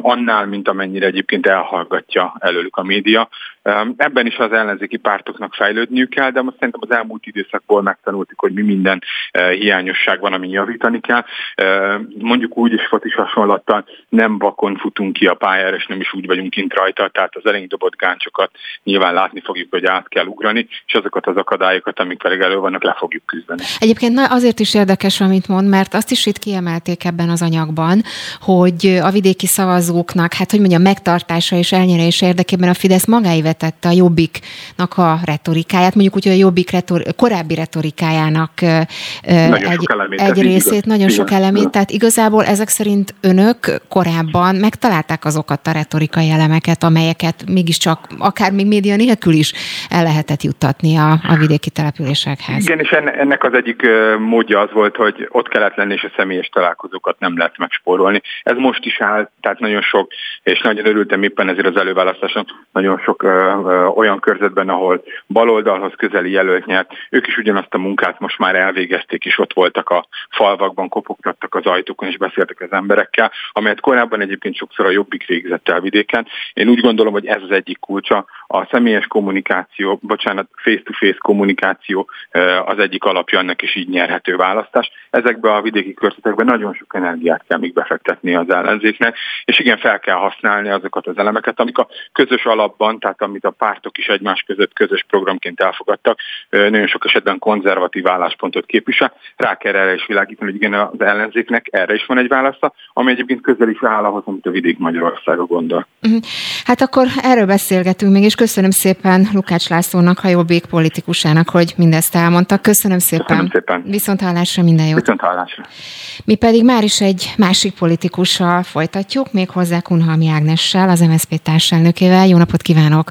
annál, mint amennyire egyébként elhallgatja előlük a média. Ebben is az ellenzéki pártoknak fejlődniük kell, de most szerintem az elmúlt időszakból megtanultuk, hogy mi minden hiányosság van, ami javítani kell mondjuk úgy is fotis hasonlattal nem vakon futunk ki a pályára, és nem is úgy vagyunk kint rajta, tehát az elénk dobott gáncsokat nyilván látni fogjuk, hogy át kell ugrani, és azokat az akadályokat, amik pedig elő vannak, le fogjuk küzdeni. Egyébként na, azért is érdekes, amit mond, mert azt is itt kiemelték ebben az anyagban, hogy a vidéki szavazóknak, hát hogy mondjam, megtartása és elnyerése érdekében a Fidesz magáivet tette a Jobbiknak a retorikáját, mondjuk úgy, hogy a Jobbik retor, korábbi retorikájának nagyon egy, egy részét, igaz. nagyon sok elemét, tehát igazából ezek szerint önök korábban megtalálták azokat a retorikai elemeket, amelyeket mégiscsak akár még média nélkül is el lehetett juttatni a, a vidéki településekhez. Igen, és ennek az egyik módja az volt, hogy ott kellett lenni, és a személyes találkozókat nem lehet megspórolni. Ez most is áll, tehát nagyon sok, és nagyon örültem éppen ezért az előválasztáson, nagyon sok olyan körzetben, ahol baloldalhoz közeli jelölt nyert, ők is ugyanazt a munkát most már elvégezték, és ott voltak a falvakban, kopogtattak az ajtókon, és beszéltek az emberekkel, amelyet korábban egyébként sokszor a jobbik végzett el vidéken. Én úgy gondolom, hogy ez az egyik kulcsa. A személyes kommunikáció, bocsánat, face-to-face kommunikáció az egyik alapja annak is így nyerhető választás. Ezekben a vidéki körzetekben nagyon sok energiát kell még befektetni az ellenzéknek, és igen, fel kell használni azokat az elemeket, amik a közös alapban, tehát amit a pártok is egymás között közös programként elfogadtak, nagyon sok esetben konzervatív álláspontot képvisel. Rá kell erre is világítani, hogy igen, az ellenzéknek erre is van egy válasza, ami egyébként közel is áll ahhoz, amit a vidék Magyarországa gondol. Mhm. Hát akkor erről beszélgetünk még, és köszönöm szépen Lukács Lászlónak, jobbik politikusának, hogy mindezt elmondta. Köszönöm szépen. Köszönöm szépen. Viszont hallásra minden jót. Viszont hallásra. Mi pedig már is egy másik politikussal folytatjuk, méghozzá Kunhalmi Ágnessel, az MSZP társelnökével. Jó napot kívánok!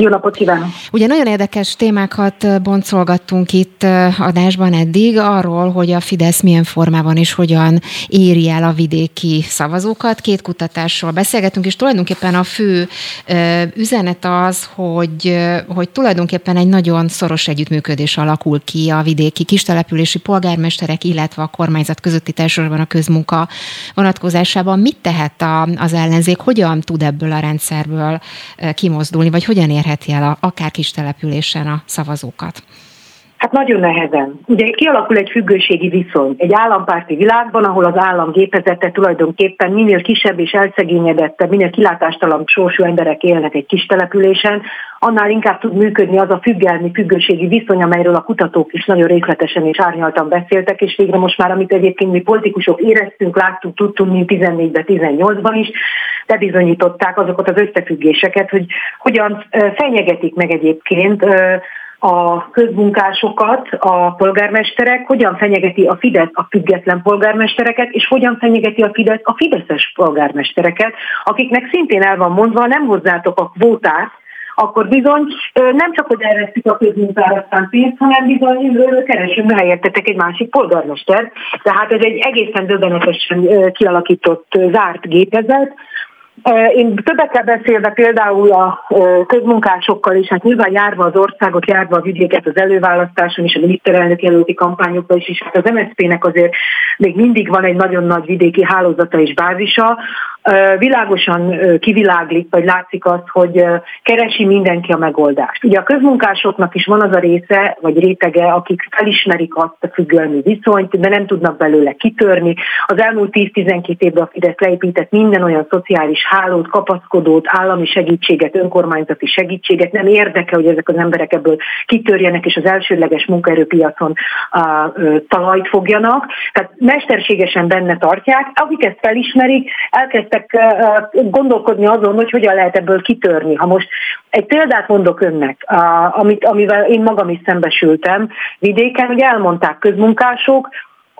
Jó napot kívánok! Ugye nagyon érdekes témákat boncolgattunk itt adásban eddig, arról, hogy a Fidesz milyen formában és hogyan éri el a vidéki szavazókat. Két kutatásról beszélgetünk, és tulajdonképpen a fő üzenet az, hogy, hogy tulajdonképpen egy nagyon szoros együttműködés alakul ki a vidéki kistelepülési polgármesterek, illetve a kormányzat közötti társadalomban a közmunka vonatkozásában. Mit tehet a, az ellenzék, hogyan tud ebből a rendszerből kimozdulni, vagy hogyan érhet érheti el a, akár kis településen a szavazókat? Hát nagyon nehezen. Ugye kialakul egy függőségi viszony. Egy állampárti világban, ahol az állam gépezete tulajdonképpen minél kisebb és elszegényedettebb, minél kilátástalan sorsú emberek élnek egy kis településen, annál inkább tud működni az a függelmi, függőségi viszony, amelyről a kutatók is nagyon részletesen és árnyaltan beszéltek, és végre most már, amit egyébként mi politikusok éreztünk, láttuk, tudtunk, mint 14-ben, 18-ban is, bebizonyították azokat az összefüggéseket, hogy hogyan fenyegetik meg egyébként a közmunkásokat, a polgármesterek, hogyan fenyegeti a Fidesz a független polgármestereket, és hogyan fenyegeti a Fidesz a fideszes polgármestereket, akiknek szintén el van mondva, nem hozzátok a kvótát, akkor bizony nem csak, hogy elveszik a közmunkára pénzt, hanem bizony keresünk helyettetek egy másik polgármester. Tehát ez egy egészen döbbenetesen kialakított zárt gépezet, én többekkel beszélve például a közmunkásokkal is, hát nyilván járva az országot, járva a vidéket az előválasztáson és a miniszterelnök jelölti kampányokban is, és hát az MSZP-nek azért még mindig van egy nagyon nagy vidéki hálózata és bázisa, világosan kiviláglik, vagy látszik az, hogy keresi mindenki a megoldást. Ugye a közmunkásoknak is van az a része, vagy rétege, akik felismerik azt a függölmi viszonyt, de nem tudnak belőle kitörni. Az elmúlt 10-12 évben a Fidesz leépített minden olyan szociális hálót, kapaszkodót, állami segítséget, önkormányzati segítséget. Nem érdekel, hogy ezek az emberek ebből kitörjenek, és az elsődleges munkaerőpiacon a, talajt fogjanak. Tehát mesterségesen benne tartják. Akik ezt felismerik, elkezd elkezdtek gondolkodni azon, hogy hogyan lehet ebből kitörni. Ha most egy példát mondok önnek, amit, amivel én magam is szembesültem vidéken, hogy elmondták közmunkások,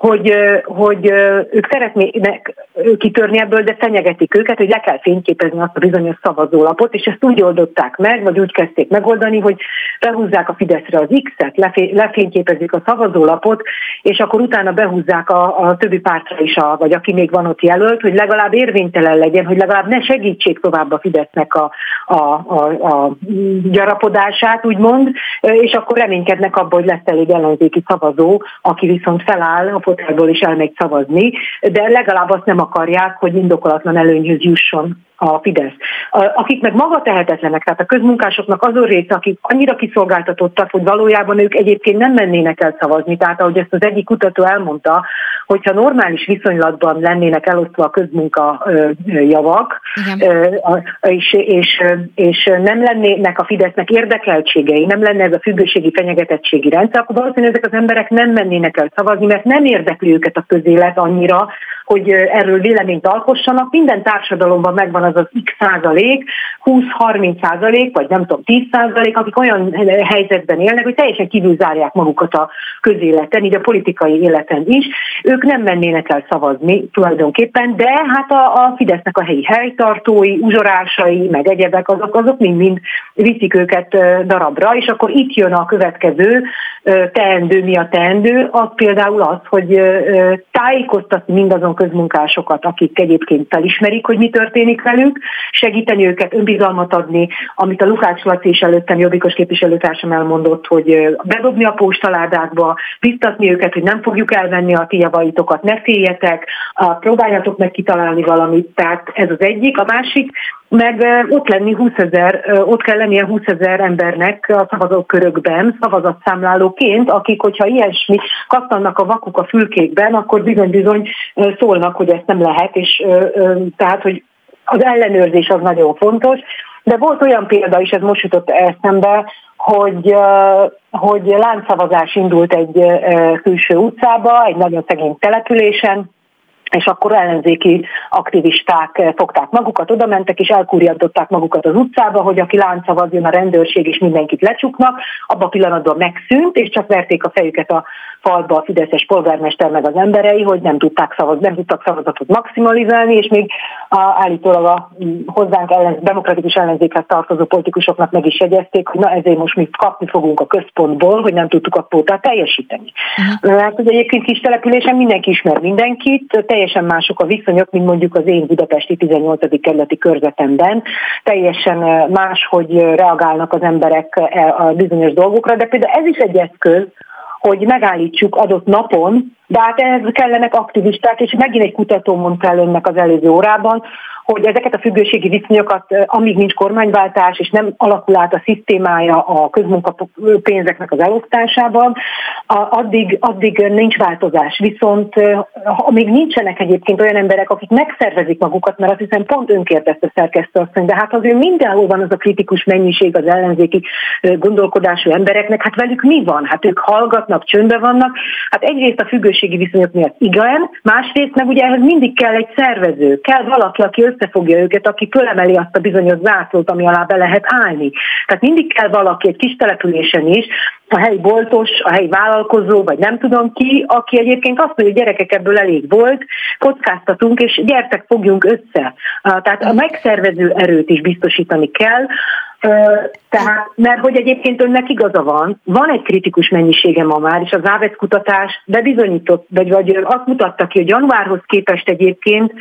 hogy, hogy ők szeretnének kitörni ebből, de fenyegetik őket, hogy le kell fényképezni azt a bizonyos szavazólapot, és ezt úgy oldották meg, vagy úgy kezdték megoldani, hogy behúzzák a Fideszre az X-et, lefényképezik a szavazólapot, és akkor utána behúzzák a, a többi pártra is, a, vagy aki még van ott jelölt, hogy legalább érvénytelen legyen, hogy legalább ne segítsék tovább a Fidesznek a, a, a, a gyarapodását, úgymond, és akkor reménykednek abban, hogy lesz elég ellenzéki szavazó, aki viszont feláll a fotelból is elmegy szavazni, de legalább azt nem akarják, hogy indokolatlan előnyhöz jusson a Fidesz. Akik meg maga tehetetlenek, tehát a közmunkásoknak azon része, akik annyira kiszolgáltatottak, hogy valójában ők egyébként nem mennének el szavazni. Tehát ahogy ezt az egyik kutató elmondta, hogyha normális viszonylatban lennének elosztva a közmunka javak, és, és, és nem lennének a Fidesznek érdekeltségei, nem lenne ez a függőségi fenyegetettségi rendszer, akkor valószínűleg ezek az emberek nem mennének el szavazni, mert nem érdekli őket a közélet annyira, hogy erről véleményt alkossanak. Minden társadalomban megvan az az x százalék, 20-30 százalék, vagy nem tudom, 10 százalék, akik olyan helyzetben élnek, hogy teljesen kívülzárják magukat a közéleten, így a politikai életen is. Ők nem mennének el szavazni tulajdonképpen, de hát a, a Fidesznek a helyi helytartói, uzsorásai, meg egyebek, azok, azok mind-mind viszik őket darabra, és akkor itt jön a következő teendő, mi a teendő, az például az, hogy tájékoztatni mindazon közmunkásokat, akik egyébként felismerik, hogy mi történik velük, segíteni őket, önbizalmat adni, amit a Lukács Laci is előttem jobbikos képviselőtársam elmondott, hogy bedobni a postaládákba, biztatni őket, hogy nem fogjuk elvenni a ti javaitokat, ne féljetek, próbáljatok meg kitalálni valamit. Tehát ez az egyik. A másik, meg ott lenni 20 ezer, ott kell lennie 20 ezer embernek a szavazókörökben, szavazatszámlálóként, akik, hogyha ilyesmi kattannak a vakuk a fülkékben, akkor bizony-bizony szólnak, hogy ezt nem lehet, és tehát, hogy az ellenőrzés az nagyon fontos, de volt olyan példa is, ez most jutott eszembe, hogy, hogy láncszavazás indult egy külső utcába, egy nagyon szegény településen, és akkor ellenzéki aktivisták fogták magukat, oda mentek és elkúriadották magukat az utcába, hogy aki láncszavaz, a rendőrség és mindenkit lecsuknak, abban a pillanatban megszűnt, és csak verték a fejüket a falba a Fideszes polgármester meg az emberei, hogy nem tudták szavazni, nem tudtak szavazatot maximalizálni, és még a, állítólag a hozzánk ellen, demokratikus ellenzékhez tartozó politikusoknak meg is jegyezték, hogy na ezért most mi kapni fogunk a központból, hogy nem tudtuk a kvótát teljesíteni. Uh-huh. Mert ugye egyébként kis településen mindenki ismer mindenkit, teljesen mások a viszonyok, mint mondjuk az én budapesti 18. kerületi körzetemben. Teljesen más, hogy reagálnak az emberek a bizonyos dolgokra, de például ez is egy eszköz, hogy megállítsuk adott napon, de hát ehhez kellenek aktivisták, és megint egy kutató mondta el önnek az előző órában, hogy ezeket a függőségi viszonyokat, amíg nincs kormányváltás, és nem alakul át a szisztémája a közmunkapénzeknek az elosztásában, addig, addig nincs változás. Viszont amíg nincsenek egyébként olyan emberek, akik megszervezik magukat, mert azt hiszem pont önkérdezte szerkesztő asszony, de hát azért mindenhol van az a kritikus mennyiség az ellenzéki gondolkodású embereknek, hát velük mi van? Hát ők hallgatnak, csöndben vannak. Hát egyrészt a függőségi viszonyok miatt igen, másrészt meg ugye ehhez mindig kell egy szervező, kell valaki, aki összefogja őket, aki fölemeli azt a bizonyos zászlót, ami alá be lehet állni. Tehát mindig kell valaki egy kis településen is, a helyi boltos, a helyi vállalkozó, vagy nem tudom ki, aki egyébként azt mondja, hogy gyerekek ebből elég volt, kockáztatunk, és gyertek, fogjunk össze. Tehát a megszervező erőt is biztosítani kell, tehát, mert hogy egyébként önnek igaza van, van egy kritikus mennyisége ma már, és az Ávec kutatás bebizonyított, vagy, vagy azt mutatta ki, hogy januárhoz képest egyébként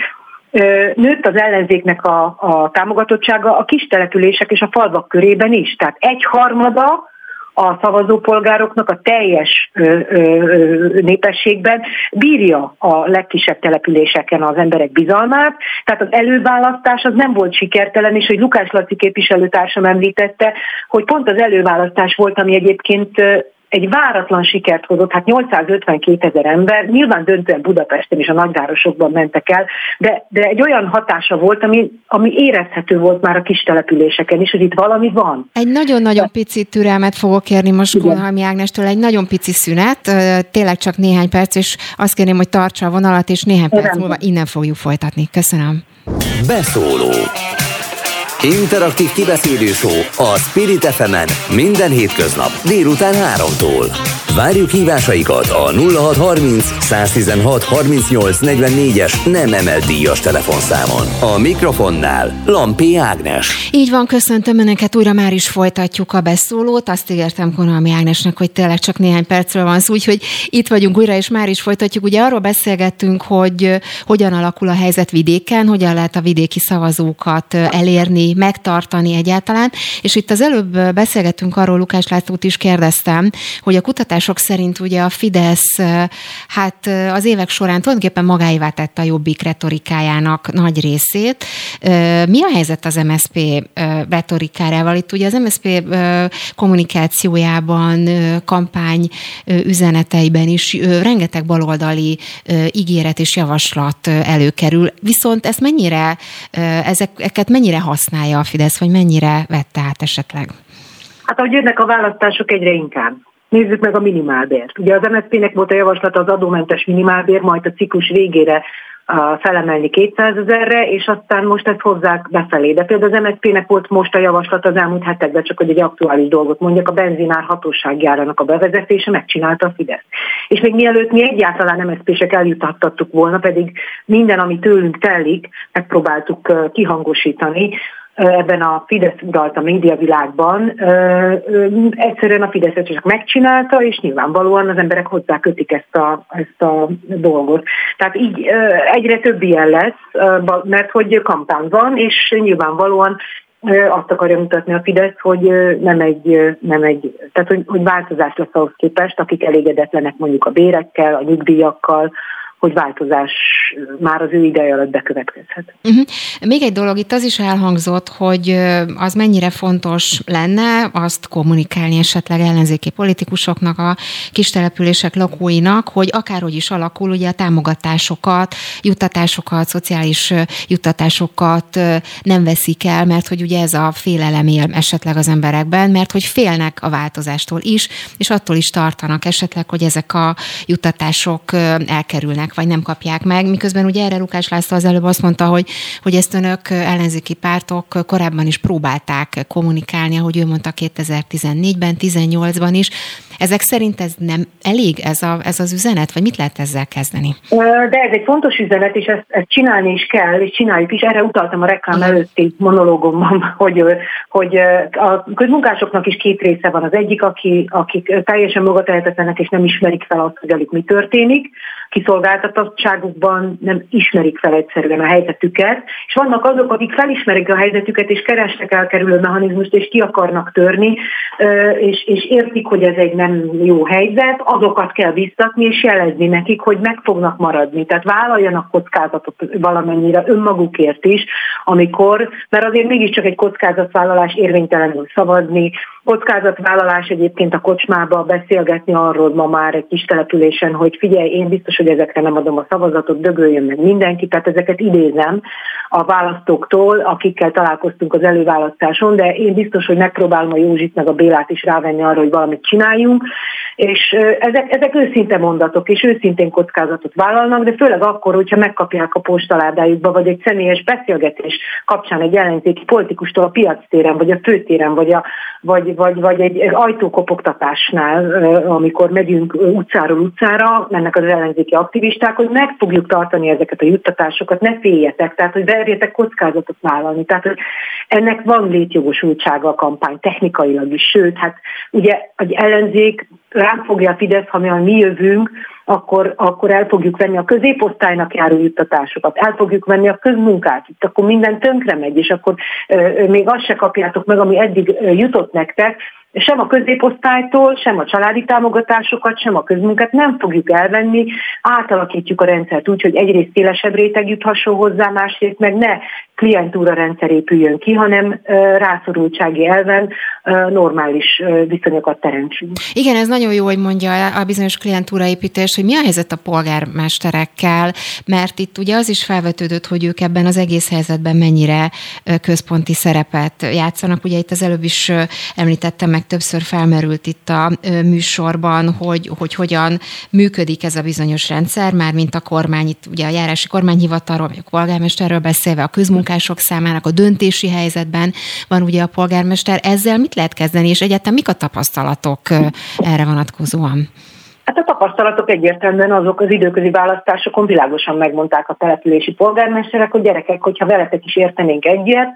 nőtt az ellenzéknek a, a támogatottsága a kis települések és a falvak körében is. Tehát egy harmada a szavazópolgároknak a teljes ö, ö, népességben bírja a legkisebb településeken az emberek bizalmát, tehát az előválasztás az nem volt sikertelen, és hogy Lukás Laci képviselőtársam említette, hogy pont az előválasztás volt, ami egyébként egy váratlan sikert hozott, hát 852 ezer ember, nyilván döntően Budapesten és a nagyvárosokban mentek el, de, de egy olyan hatása volt, ami, ami érezhető volt már a kis településeken is, hogy itt valami van. Egy nagyon-nagyon de... pici türelmet fogok kérni most Kunhalmi Ágnestől, egy nagyon pici szünet, tényleg csak néhány perc, és azt kérném, hogy tartsa a vonalat, és néhány perc múlva innen fogjuk folytatni. Köszönöm. Beszóló Interaktív kibeszélő a Spirit fm minden hétköznap délután 3-tól. Várjuk hívásaikat a 0630 116 38 44-es nem emelt díjas telefonszámon. A mikrofonnál Lampi Ágnes. Így van, köszöntöm Önöket, újra már is folytatjuk a beszólót. Azt ígértem Konalmi Ágnesnek, hogy tényleg csak néhány percről van szó, úgyhogy itt vagyunk újra, és már is folytatjuk. Ugye arról beszélgettünk, hogy hogyan alakul a helyzet vidéken, hogyan lehet a vidéki szavazókat elérni, megtartani egyáltalán. És itt az előbb beszélgettünk arról, Lukás Lászlót is kérdeztem, hogy a kutatások szerint ugye a Fidesz hát az évek során tulajdonképpen magáévá tette a jobbik retorikájának nagy részét. Mi a helyzet az MSP retorikájával? Itt ugye az MSP kommunikációjában, kampány üzeneteiben is rengeteg baloldali ígéret és javaslat előkerül. Viszont ezt mennyire, ezeket mennyire használ használja a Fidesz, vagy mennyire vette át esetleg? Hát ahogy jönnek a választások egyre inkább. Nézzük meg a minimálbért. Ugye az MSZP-nek volt a javaslata az adómentes minimálbér, majd a ciklus végére felemelni 200 ezerre, és aztán most ezt hozzák befelé. De például az MSZP-nek volt most a javaslat az elmúlt hetekben, csak hogy egy aktuális dolgot mondjak, a benzinár hatóságjárának a bevezetése megcsinálta a Fidesz. És még mielőtt mi egyáltalán MSZP-sek eljutattattuk volna, pedig minden, ami tőlünk telik, megpróbáltuk kihangosítani, ebben a Fidesz uralta médiavilágban, egyszerűen a Fidesz csak megcsinálta, és nyilvánvalóan az emberek hozzá kötik ezt a, ezt a dolgot. Tehát így egyre több ilyen lesz, mert hogy kampány van, és nyilvánvalóan azt akarja mutatni a Fidesz, hogy nem egy, nem egy tehát hogy, hogy változás lesz ahhoz képest, akik elégedetlenek mondjuk a bérekkel, a nyugdíjakkal, hogy változás már az ő ideje alatt bekövetkezhet. Uh-huh. Még egy dolog itt az is elhangzott, hogy az mennyire fontos lenne azt kommunikálni esetleg ellenzéki politikusoknak, a kistelepülések lakóinak, hogy akárhogy is alakul, ugye a támogatásokat, juttatásokat, szociális juttatásokat nem veszik el, mert hogy ugye ez a félelem él esetleg az emberekben, mert hogy félnek a változástól is, és attól is tartanak esetleg, hogy ezek a juttatások elkerülnek kapják, vagy nem kapják meg, miközben ugye erre Lukás László az előbb azt mondta, hogy, hogy ezt önök ellenzéki pártok korábban is próbálták kommunikálni, ahogy ő mondta 2014-ben, 18-ban is. Ezek szerint ez nem elég ez, a, ez az üzenet, vagy mit lehet ezzel kezdeni? De ez egy fontos üzenet, és ezt, ezt csinálni is kell, és csináljuk is. Erre utaltam a reklám előtti monológomban, (laughs) hogy, hogy a közmunkásoknak is két része van. Az egyik, aki, akik teljesen magatehetetlenek, és nem ismerik fel azt, hogy mi történik, kiszolgáltatottságukban, nem ismerik fel egyszerűen a helyzetüket, és vannak azok, akik felismerik a helyzetüket, és keresnek elkerülő mechanizmust, és ki akarnak törni, és, és értik, hogy ez egy nem jó helyzet, azokat kell biztatni, és jelezni nekik, hogy meg fognak maradni. Tehát vállaljanak kockázatot valamennyire önmagukért is, amikor, mert azért mégiscsak egy kockázatvállalás érvénytelenül szavazni, kockázatvállalás egyébként a kocsmába beszélgetni arról ma már egy kis településen, hogy figyelj, én biztos, hogy ezekre nem adom a szavazatot, dögöljön meg mindenki, tehát ezeket idézem a választóktól, akikkel találkoztunk az előválasztáson, de én biztos, hogy megpróbálom a Józsit meg a Bélát is rávenni arra, hogy valamit csináljunk, és ezek, ezek őszinte mondatok, és őszintén kockázatot vállalnak, de főleg akkor, hogyha megkapják a postaládájukba, vagy egy személyes beszélgetés kapcsán egy ellenzéki politikustól a piactéren, vagy a főtéren, vagy, a, vagy, vagy, vagy egy ajtókopogtatásnál, amikor megyünk utcáról utcára, mennek az ellenzéki aktivisták, hogy meg fogjuk tartani ezeket a juttatásokat, ne féljetek, tehát hogy verjétek kockázatot vállalni. Tehát hogy ennek van létjogosultsága a kampány technikailag is, sőt, hát ugye egy ellenzék rám fogja a Fidesz, ha mi jövünk, akkor, akkor el fogjuk venni a középosztálynak járó juttatásokat, el fogjuk venni a közmunkát, itt akkor minden tönkre megy, és akkor ö, még azt se kapjátok meg, ami eddig jutott nektek, sem a középosztálytól, sem a családi támogatásokat, sem a közmunkát nem fogjuk elvenni, átalakítjuk a rendszert úgy, hogy egyrészt szélesebb réteg juthasson hozzá, másrészt meg ne klientúra rendszer épüljön ki, hanem rászorultsági elven normális viszonyokat teremtsünk. Igen, ez nagyon jó, hogy mondja a bizonyos klientúraépítés, hogy mi a helyzet a polgármesterekkel, mert itt ugye az is felvetődött, hogy ők ebben az egész helyzetben mennyire központi szerepet játszanak. Ugye itt az előbb is említettem, meg többször felmerült itt a műsorban, hogy, hogy hogyan működik ez a bizonyos rendszer, már mint a kormány, itt ugye a járási kormányhivatalról, vagy a polgármesterről beszélve, a közmunkások számának a döntési helyzetben van ugye a polgármester. Ezzel mit lehet kezdeni, és egyáltalán mik a tapasztalatok erre vonatkozóan? Hát a tapasztalatok egyértelműen azok az időközi választásokon világosan megmondták a települési polgármesterek, hogy gyerekek, hogyha veletek is értenénk egyet,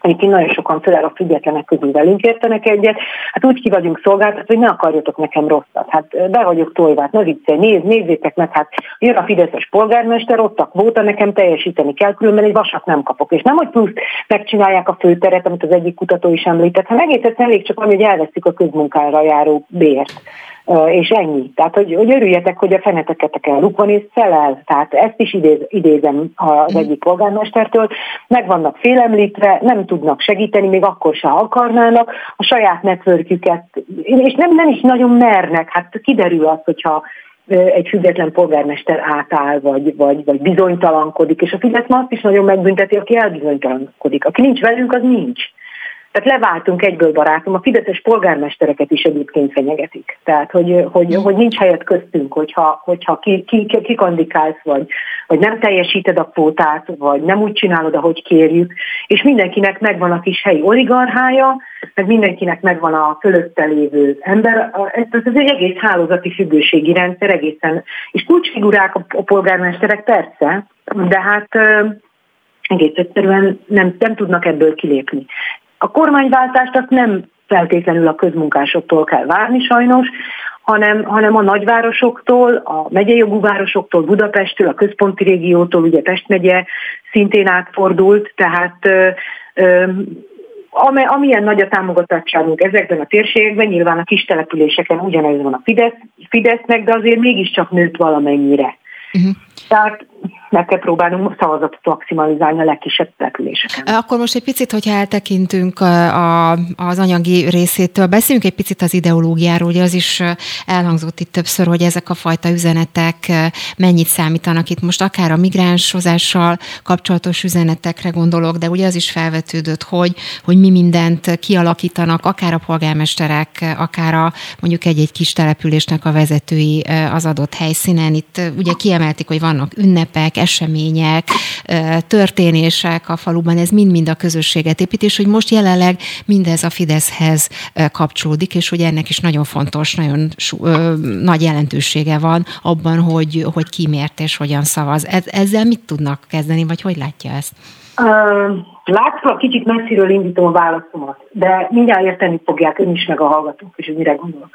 Egyébként nagyon sokan, főleg a függetlenek közül velünk értenek egyet. Hát úgy ki vagyunk szolgáltatva, hogy ne akarjatok nekem rosszat. Hát be vagyok tojva, hát ne viccelj, nézd, nézzétek meg, hát jön a Fideszes polgármester, ott a kvóta, nekem teljesíteni kell, különben egy vasat nem kapok. És nem, hogy plusz megcsinálják a főteret, amit az egyik kutató is említett, hanem egész elég csak annyi, hogy elveszik a közmunkára járó bért és ennyi. Tehát, hogy, hogy örüljetek, hogy a feneteket kell lukon szelel. Tehát ezt is idéz, idézem az egyik polgármestertől. Meg vannak félemlítve, nem tudnak segíteni, még akkor se akarnának. A saját networkjüket, és nem, nem is nagyon mernek. Hát kiderül az, hogyha egy független polgármester átáll, vagy, vagy, vagy bizonytalankodik, és a Fidesz ma azt is nagyon megbünteti, aki elbizonytalankodik. Aki nincs velünk, az nincs. Tehát leváltunk egyből barátom, a fideszes polgármestereket is egyébként fenyegetik. Tehát, hogy, hogy, hogy nincs helyet köztünk, hogyha, hogyha ki, ki, ki, kikandikálsz, vagy, vagy nem teljesíted a kvótát, vagy nem úgy csinálod, ahogy kérjük, és mindenkinek megvan a kis helyi oligarchája, meg mindenkinek megvan a fölötte lévő ember. Ez, ez egy egész hálózati függőségi rendszer egészen. És kulcsfigurák a polgármesterek persze, de hát egész egyszerűen nem, nem tudnak ebből kilépni. A kormányváltást azt nem feltétlenül a közmunkásoktól kell várni sajnos, hanem, hanem a nagyvárosoktól, a megyei jogú városoktól, Budapesttől, a központi régiótól, ugye Pest megye szintén átfordult, tehát ö, ö, amilyen nagy a támogatottságunk ezekben a térségekben, nyilván a kis településeken ugyanez van a Fidesz, Fidesznek, de azért mégiscsak nőtt valamennyire. Uh-huh. Tehát meg kell próbálnunk szavazatot maximalizálni a legkisebb településeken. Akkor most egy picit, hogyha eltekintünk a, az anyagi részétől, beszéljünk egy picit az ideológiáról, ugye az is elhangzott itt többször, hogy ezek a fajta üzenetek mennyit számítanak itt most akár a migránshozással kapcsolatos üzenetekre gondolok, de ugye az is felvetődött, hogy, hogy mi mindent kialakítanak, akár a polgármesterek, akár a mondjuk egy-egy kis településnek a vezetői az adott helyszínen. Itt ugye kiemelték, hogy vannak ünnepek, események, történések a faluban, ez mind-mind a közösséget épít, és hogy most jelenleg mindez a Fideszhez kapcsolódik, és hogy ennek is nagyon fontos, nagyon nagy jelentősége van abban, hogy, hogy ki miért és hogyan szavaz. Ezzel mit tudnak kezdeni, vagy hogy látja ezt? Látszólag kicsit messziről indítom a válaszomat, de mindjárt érteni fogják ön is, meg a hallgatók is, hogy mire gondolok.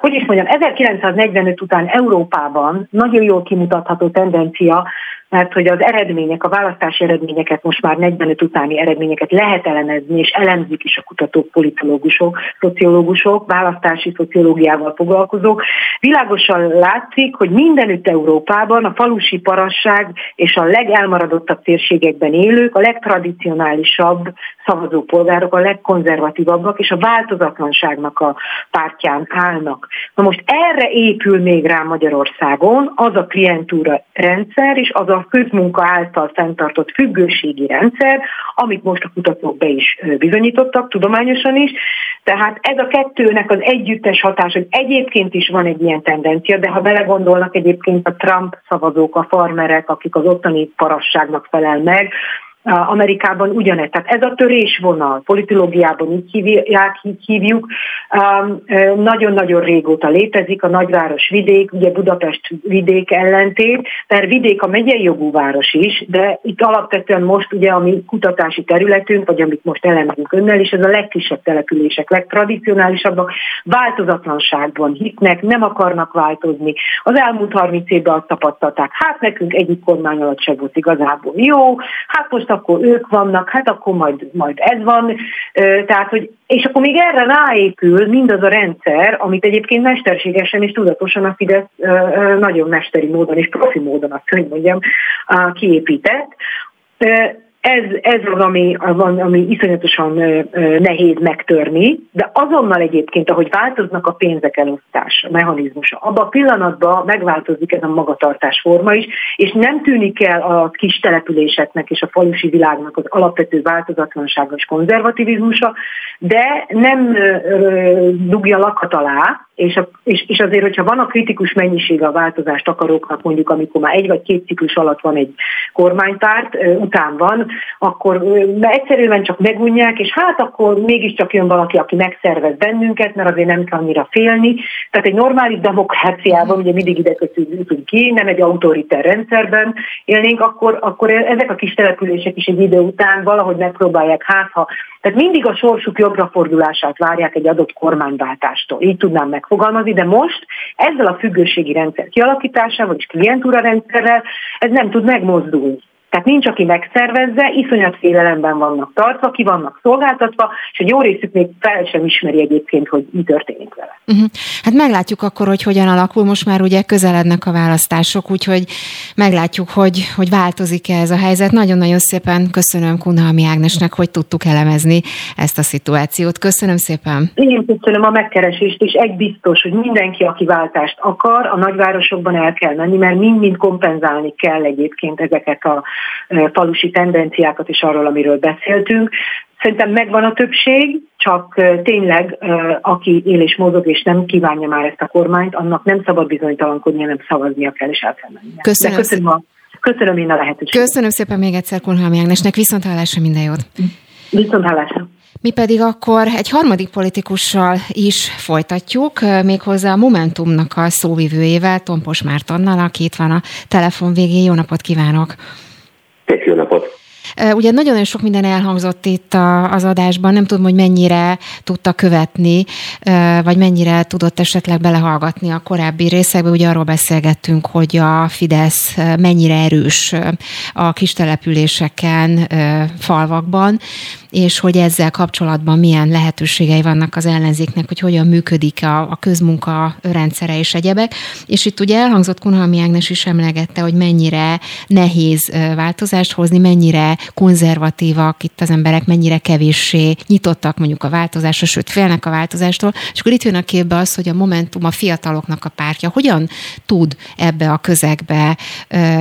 Hogy is mondjam, 1945 után Európában nagyon jól kimutatható tendencia, mert hogy az eredmények, a választási eredményeket most már 45 utáni eredményeket lehet elemezni, és elemzik is a kutatók, politológusok, szociológusok, választási szociológiával foglalkozók. Világosan látszik, hogy mindenütt Európában a falusi parasság és a legelmaradottabb térségekben élők a legtradicionálisabb szavazópolgárok, a legkonzervatívabbak, és a változatlanságnak a pártján állnak. Na most erre épül még rá Magyarországon az a klientúra rendszer, és az a a közmunka által fenntartott függőségi rendszer, amit most a kutatók be is bizonyítottak, tudományosan is. Tehát ez a kettőnek az együttes hatás, hogy egyébként is van egy ilyen tendencia, de ha belegondolnak egyébként a Trump szavazók, a farmerek, akik az ottani parasságnak felel meg, Amerikában ugyanez. Tehát ez a törésvonal, politológiában így hívják, így hívjuk, um, nagyon-nagyon régóta létezik, a nagyváros vidék, ugye Budapest vidék ellentét, mert vidék a megyei jogú város is, de itt alapvetően most ugye a mi kutatási területünk, vagy amit most elemzünk önnel, és ez a legkisebb települések, legtradicionálisabbak, változatlanságban hitnek, nem akarnak változni. Az elmúlt 30 évben azt tapasztalták, hát nekünk egyik kormány alatt se volt igazából jó, hát most a akkor ők vannak, hát akkor majd, majd ez van. Tehát, hogy, és akkor még erre ráépül mindaz a rendszer, amit egyébként mesterségesen és tudatosan a Fidesz nagyon mesteri módon és profi módon, azt hogy mondjam, kiépített ez, ez az, ami, az, ami iszonyatosan nehéz megtörni, de azonnal egyébként, ahogy változnak a pénzek elosztása, mechanizmusa, abban a pillanatban megváltozik ez a magatartás forma is, és nem tűnik el a kis településeknek és a falusi világnak az alapvető változatlansága és konzervativizmusa, de nem dugja lakat alá, és, a, és, és azért, hogyha van a kritikus mennyisége a változást akaróknak, mondjuk amikor már egy vagy két ciklus alatt van egy kormánypárt, után van, akkor egyszerűen csak megunják, és hát akkor mégiscsak jön valaki, aki megszervez bennünket, mert azért nem kell annyira félni. Tehát egy normális demokráciában, ugye mindig ide kötünk ki, nem egy autoriter rendszerben élnénk, akkor, akkor ezek a kis települések is egy idő után valahogy megpróbálják, hát ha tehát mindig a sorsuk jobbra fordulását várják egy adott kormányváltástól. Így tudnám megfogalmazni, de most ezzel a függőségi rendszer kialakításával, és klientúra rendszerrel ez nem tud megmozdulni. Tehát nincs, aki megszervezze, iszonyat félelemben vannak tartva, ki vannak szolgáltatva, és egy jó részük még fel sem ismeri egyébként, hogy mi történik vele. Uh-huh. Hát meglátjuk akkor, hogy hogyan alakul. Most már ugye közelednek a választások, úgyhogy meglátjuk, hogy, hogy változik-e ez a helyzet. Nagyon-nagyon szépen köszönöm Kunhalmi Ágnesnek, hogy tudtuk elemezni ezt a szituációt. Köszönöm szépen. Én köszönöm a megkeresést, és egy biztos, hogy mindenki, aki váltást akar, a nagyvárosokban el kell menni, mert mind-mind kompenzálni kell egyébként ezeket a falusi tendenciákat is arról, amiről beszéltünk. Szerintem megvan a többség, csak tényleg aki él és mozog és nem kívánja már ezt a kormányt, annak nem szabad bizonytalankodni, hanem szavaznia kell és el kell mennie. Köszönöm. De köszönöm, a, köszönöm én a lehetőséget. Köszönöm szépen még egyszer Kunhalmi Ágnesnek, viszont hallásra minden jót. Viszont hallásra. Mi pedig akkor egy harmadik politikussal is folytatjuk, méghozzá a Momentumnak a szóvivőjével, Tompos Mártonnal, aki itt van a telefon végén. Jó napot kívánok! Egy jó napot! Ugye nagyon-nagyon sok minden elhangzott itt az adásban, nem tudom, hogy mennyire tudta követni, vagy mennyire tudott esetleg belehallgatni a korábbi részekbe. Ugye arról beszélgettünk, hogy a Fidesz mennyire erős a kistelepüléseken, falvakban, és hogy ezzel kapcsolatban milyen lehetőségei vannak az ellenzéknek, hogy hogyan működik a, a közmunka rendszere és egyebek. És itt ugye elhangzott Kunhalmi Ágnes is emlegette, hogy mennyire nehéz változást hozni, mennyire konzervatívak itt az emberek, mennyire kevéssé nyitottak mondjuk a változásra, sőt félnek a változástól. És akkor itt jön a képbe az, hogy a Momentum a fiataloknak a pártja hogyan tud ebbe a közegbe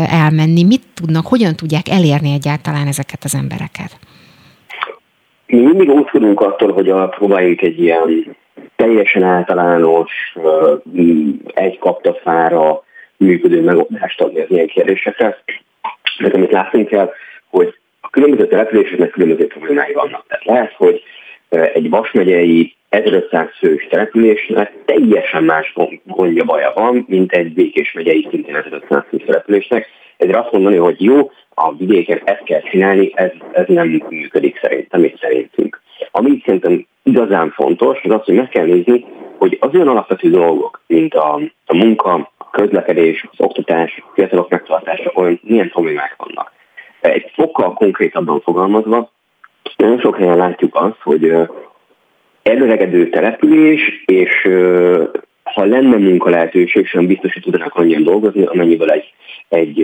elmenni, mit tudnak, hogyan tudják elérni egyáltalán ezeket az embereket? Mi mindig óckodunk attól, hogy a, próbáljuk egy ilyen teljesen általános, egy kaptafára működő megoldást adni az ilyen kérdésekre. De amit látni kell, hogy a különböző településeknek különböző problémái vannak. Tehát lehet, hogy egy Vas megyei 1500 fős településnek teljesen más gondja baja van, mint egy Békés megyei szintén 1500 fős településnek. Ezért azt mondani, hogy jó, a vidéken ezt kell csinálni, ez, ez nem működik szerintem és szerintünk. Ami szerintem igazán fontos, az az, hogy meg kell nézni, hogy az olyan alapvető dolgok, mint a, a munka, a közlekedés, az oktatás, a fiatalok megtartása, olyan milyen problémák vannak. Egy fokkal konkrétabban fogalmazva, nagyon sok helyen látjuk azt, hogy előregedő település, és ha lenne munka lehetőség, sem biztos, hogy tudnak annyian dolgozni, amennyiből egy, egy,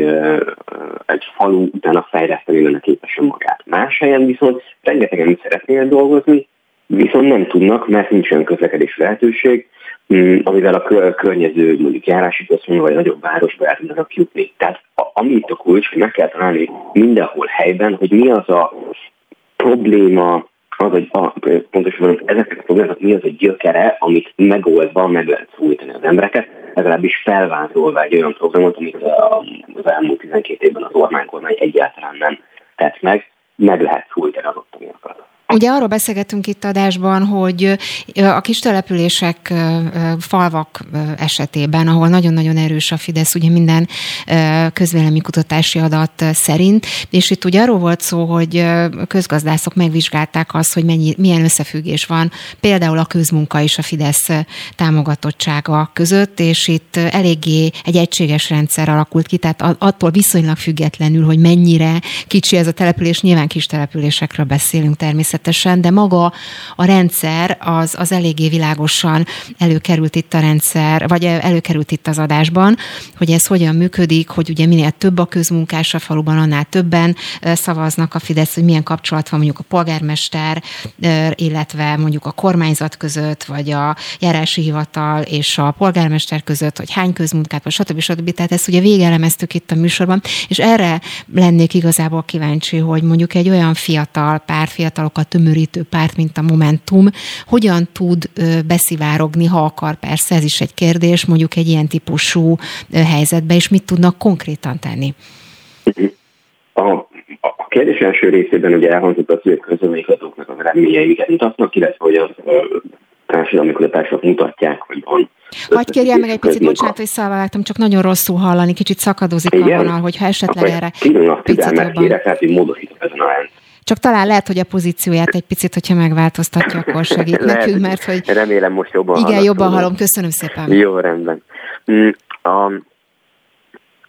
egy falu utána fejleszteni lenne képesen magát. Más helyen viszont rengetegen szeretnének dolgozni, viszont nem tudnak, mert nincsen közlekedés lehetőség, mm, amivel a környező mondjuk járási központ vagy nagyobb városba el tudnak jutni. Tehát ami itt a kulcs, hogy meg kell találni mindenhol helyben, hogy mi az a probléma, az, hogy a, pontosan ezeknek a problémáknak mi az a gyökere, amit megoldva meg lehet szólítani az embereket, legalábbis felvázolva egy olyan programot, amit az elmúlt 12 évben az Orbán kormány egyáltalán nem tett meg, meg lehet szólítani az ottaniakat. Ugye arról beszélgetünk itt adásban, hogy a kis települések, falvak esetében, ahol nagyon-nagyon erős a Fidesz, ugye minden közvéleménykutatási adat szerint, és itt ugye arról volt szó, hogy közgazdászok megvizsgálták azt, hogy mennyi, milyen összefüggés van például a közmunka és a Fidesz támogatottsága között, és itt eléggé egy egységes rendszer alakult ki, tehát attól viszonylag függetlenül, hogy mennyire kicsi ez a település, nyilván kis településekről beszélünk természetesen, természetesen, de maga a rendszer az, az eléggé világosan előkerült itt a rendszer, vagy előkerült itt az adásban, hogy ez hogyan működik, hogy ugye minél több a közmunkás a faluban, annál többen szavaznak a Fidesz, hogy milyen kapcsolat van mondjuk a polgármester, illetve mondjuk a kormányzat között, vagy a járási hivatal és a polgármester között, hogy hány közmunkát, vagy stb. stb. Tehát ezt ugye végelemeztük itt a műsorban, és erre lennék igazából kíváncsi, hogy mondjuk egy olyan fiatal pár, fiatalokat tömörítő párt, mint a Momentum, hogyan tud beszivárogni, ha akar, persze ez is egy kérdés, mondjuk egy ilyen típusú helyzetbe, és mit tudnak konkrétan tenni? A, a kérdés első részében ugye elhangzott az, hogy a közöménykutatóknak az eredményeiket mutatnak, illetve hogy a társadalmi kutatások mutatják, hogy van Hagy kérjem meg egy picit, bocsánat, hogy szalváltam, csak nagyon rosszul hallani, kicsit szakadozik Igen? a vonal, hogyha esetleg Akkor erre picit jobban. Kérek, hát, hogy módosítok ezen a. Csak talán lehet, hogy a pozícióját egy picit, hogyha megváltoztatja, akkor segít lehet, nekünk, mert hogy... Remélem most jobban Igen, hallom, jobban hallom. Köszönöm szépen. Jó, rendben. Mm, a,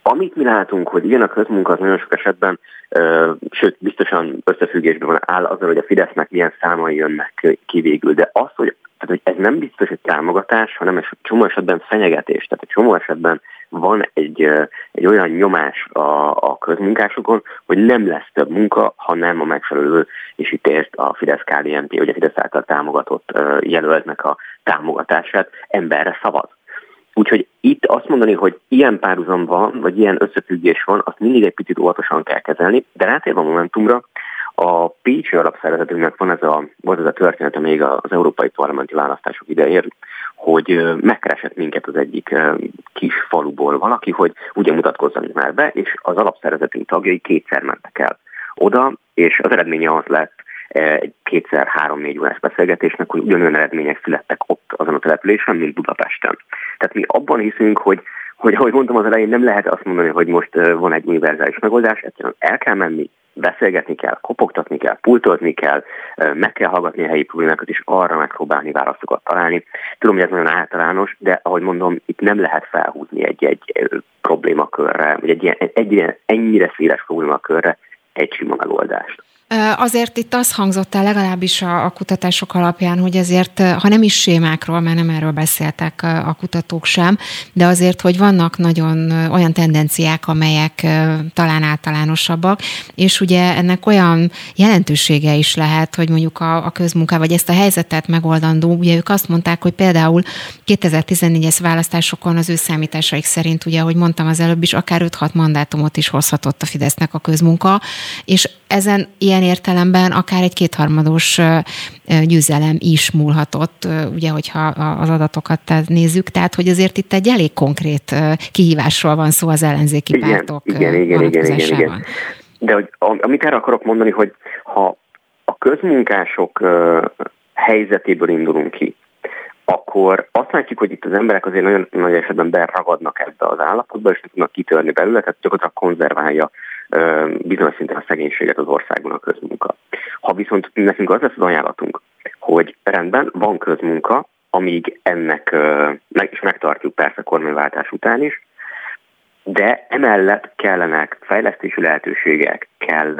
amit mi látunk, hogy igen, a közmunka az nagyon sok esetben, ö, sőt, biztosan összefüggésben van áll azzal, hogy a Fidesznek milyen számai jönnek ki végül, de az, hogy, tehát, hogy ez nem biztos, hogy támogatás, hanem egy csomó esetben fenyegetés. Tehát egy csomó esetben van egy, egy olyan nyomás a, a közmunkásokon, hogy nem lesz több munka, ha nem a megfelelő, és itt ért a fidesz KDNP, vagy a Fidesz által támogatott jelöltnek a támogatását, emberre szavaz. Úgyhogy itt azt mondani, hogy ilyen párhuzam van, vagy ilyen összefüggés van, azt mindig egy picit óvatosan kell kezelni, de rátérve a Momentumra, a Pécsi alapszervezetünknek van ez a, volt ez a története még az európai parlamenti választások idején, hogy megkeresett minket az egyik kis faluból valaki, hogy ugye mutatkozzunk már be, és az alapszervezetünk tagjai kétszer mentek el oda, és az eredménye az lett egy kétszer három-négy órás beszélgetésnek, hogy ugyanolyan eredmények születtek ott azon a településen, mint Budapesten. Tehát mi abban hiszünk, hogy hogy ahogy mondtam az elején, nem lehet azt mondani, hogy most van egy univerzális megoldás, egyszerűen el kell menni, beszélgetni kell, kopogtatni kell, pultozni kell, meg kell hallgatni a helyi problémákat, és arra megpróbálni válaszokat találni. Tudom, hogy ez nagyon általános, de ahogy mondom, itt nem lehet felhúzni egy-egy problémakörre, vagy egy, ilyen, egy ilyen ennyire széles problémakörre egy sima megoldást. Azért itt az hangzott el legalábbis a, kutatások alapján, hogy ezért, ha nem is sémákról, mert nem erről beszéltek a kutatók sem, de azért, hogy vannak nagyon olyan tendenciák, amelyek talán általánosabbak, és ugye ennek olyan jelentősége is lehet, hogy mondjuk a, a közmunká, vagy ezt a helyzetet megoldandó, ugye ők azt mondták, hogy például 2014-es választásokon az ő számításaik szerint, ugye, ahogy mondtam az előbb is, akár 5-6 mandátumot is hozhatott a Fidesznek a közmunka, és ezen ilyen értelemben akár egy kétharmados győzelem is múlhatott, ugye, hogyha az adatokat nézzük, tehát hogy azért itt egy elég konkrét kihívásról van szó az ellenzéki igen, pártok igen, igen, igen, igen, igen. De hogy, amit erre akarok mondani, hogy ha a közmunkások helyzetéből indulunk ki, akkor azt látjuk, hogy itt az emberek azért nagyon nagy esetben beragadnak ebbe az állapotba, és tudnak kitörni belőle, tehát gyakorlatilag konzerválja bizonyos szinten a szegénységet az országban a közmunka. Ha viszont nekünk az lesz az ajánlatunk, hogy rendben, van közmunka, amíg ennek, meg is megtartjuk persze kormányváltás után is, de emellett kellenek fejlesztési lehetőségek, kell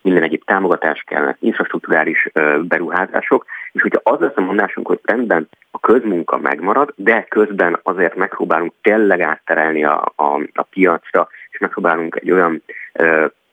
minden egyéb támogatás, kellene infrastruktúrális beruházások, és hogyha az lesz a mondásunk, hogy rendben a közmunka megmarad, de közben azért megpróbálunk tényleg átterelni a, a, a piacra, és megpróbálunk egy olyan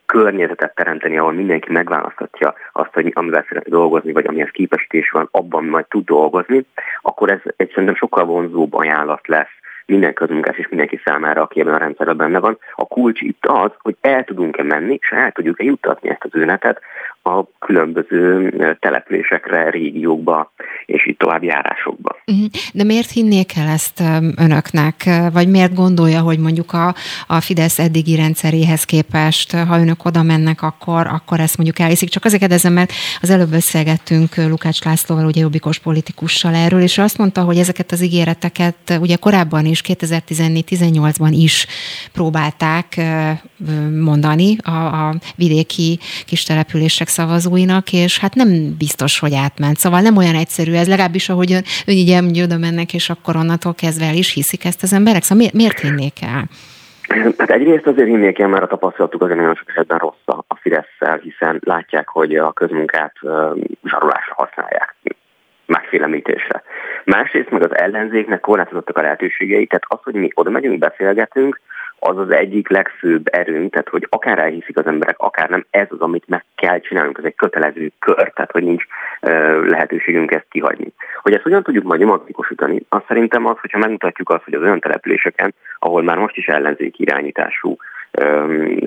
környezetet teremteni, ahol mindenki megválaszthatja azt, hogy amivel szeretne dolgozni, vagy amihez képesítés van, abban majd tud dolgozni, akkor ez egy szerintem sokkal vonzóbb ajánlat lesz minden közmunkás és mindenki számára, aki ebben a rendszerben benne van. A kulcs itt az, hogy el tudunk-e menni, és el tudjuk-e juttatni ezt az üzenetet a különböző településekre, régiókba és itt tovább járásokba. Mhm. De miért hinnék el ezt önöknek, vagy miért gondolja, hogy mondjuk a, a Fidesz eddigi rendszeréhez képest, ha önök oda mennek, akkor, akkor ezt mondjuk elhiszik. Csak azért kérdezem, mert az előbb beszélgettünk Lukács Lászlóval, ugye jobbikos politikussal erről, és azt mondta, hogy ezeket az ígéreteket ugye korábban is, 2014-18-ban is próbálták mondani a, a vidéki kis települések szavazóinak, és hát nem biztos, hogy átment. Szóval nem olyan egyszerű ez, legalábbis ahogy ön, ön így elmondja, oda mennek, és akkor onnantól kezdve el is hiszik ezt az emberek. Szóval miért, miért hinnék el? Hát egyrészt azért hinnék el, mert a tapasztalatuk azért nagyon sok esetben rossz a fidesz hiszen látják, hogy a közmunkát zsarolásra használják megfélemlítésre. Másrészt meg az ellenzéknek korlátozottak a lehetőségei, tehát az, hogy mi oda megyünk, beszélgetünk, az az egyik legfőbb erőnk, tehát hogy akár elhiszik az emberek, akár nem, ez az, amit meg kell csinálnunk, ez egy kötelező kör, tehát hogy nincs uh, lehetőségünk ezt kihagyni. Hogy ezt hogyan tudjuk majd nyomatékosítani, azt szerintem az, hogyha megmutatjuk azt, hogy az olyan településeken, ahol már most is ellenzéki irányítású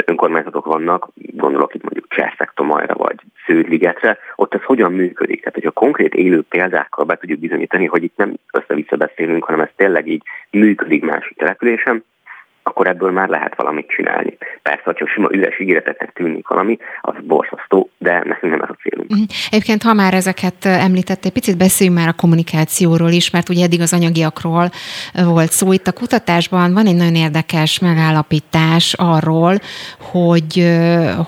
önkormányzatok vannak, gondolok itt mondjuk Cserszektomajra vagy Sződligetre, ott ez hogyan működik. Tehát, hogyha konkrét élő példákkal be tudjuk bizonyítani, hogy itt nem össze-vissza beszélünk, hanem ez tényleg így működik másik településen, akkor ebből már lehet valamit csinálni. Persze, ha csak sima üres ígéreteknek tűnik valami, az borzasztó, de nekünk nem ez a célunk. Mhm. Egyébként, ha már ezeket említette, picit beszéljünk már a kommunikációról is, mert ugye eddig az anyagiakról volt szó. Itt a kutatásban van egy nagyon érdekes megállapítás arról, hogy,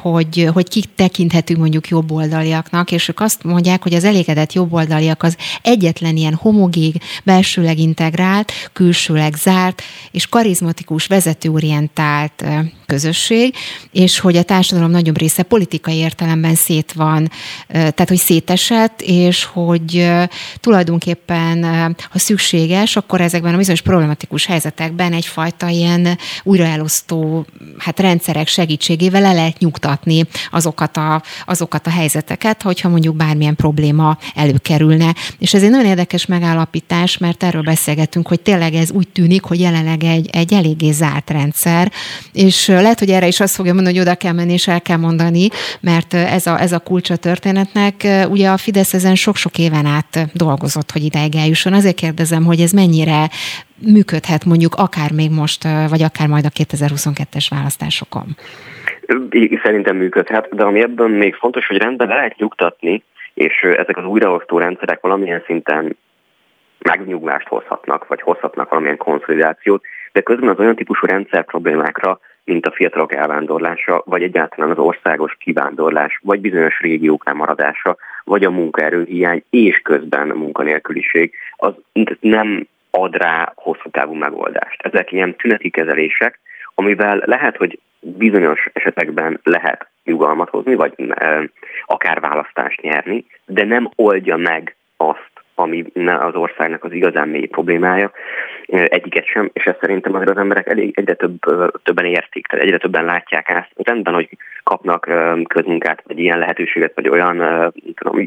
hogy, hogy kik tekinthetünk mondjuk jobboldaliaknak, és ők azt mondják, hogy az elégedett jobboldaliak az egyetlen ilyen homogén, belsőleg integrált, külsőleg zárt és karizmatikus vezető vezetőorientált közösség, és hogy a társadalom nagyobb része politikai értelemben szét van, tehát hogy szétesett, és hogy tulajdonképpen, ha szükséges, akkor ezekben a bizonyos problematikus helyzetekben egyfajta ilyen újraelosztó hát rendszerek segítségével le lehet nyugtatni azokat a, azokat a helyzeteket, hogyha mondjuk bármilyen probléma előkerülne. És ez egy nagyon érdekes megállapítás, mert erről beszélgetünk, hogy tényleg ez úgy tűnik, hogy jelenleg egy, egy eléggé zárt rendszer, és lehet, hogy erre is azt fogja mondani, hogy oda kell menni és el kell mondani, mert ez a, ez a kulcsa történetnek. Ugye a Fidesz ezen sok-sok éven át dolgozott, hogy ideig eljusson. Azért kérdezem, hogy ez mennyire működhet mondjuk akár még most, vagy akár majd a 2022-es választásokon. Szerintem működhet, de ami ebben még fontos, hogy rendben lehet nyugtatni, és ezek az újraosztó rendszerek valamilyen szinten megnyugvást hozhatnak, vagy hozhatnak valamilyen konszolidációt, de közben az olyan típusú rendszer problémákra, mint a fiatalok elvándorlása, vagy egyáltalán az országos kivándorlás, vagy bizonyos régiók maradása, vagy a munkaerőhiány, és közben a munkanélküliség, az nem ad rá hosszú távú megoldást. Ezek ilyen tüneti kezelések, amivel lehet, hogy bizonyos esetekben lehet nyugalmat hozni, vagy akár választást nyerni, de nem oldja meg azt, ami az országnak az igazán mély problémája, egyiket sem, és ezt szerintem azért az emberek elég egyre több, többen értik, tehát egyre többen látják ezt. Rendben, hogy kapnak közmunkát, vagy ilyen lehetőséget, vagy olyan tudom,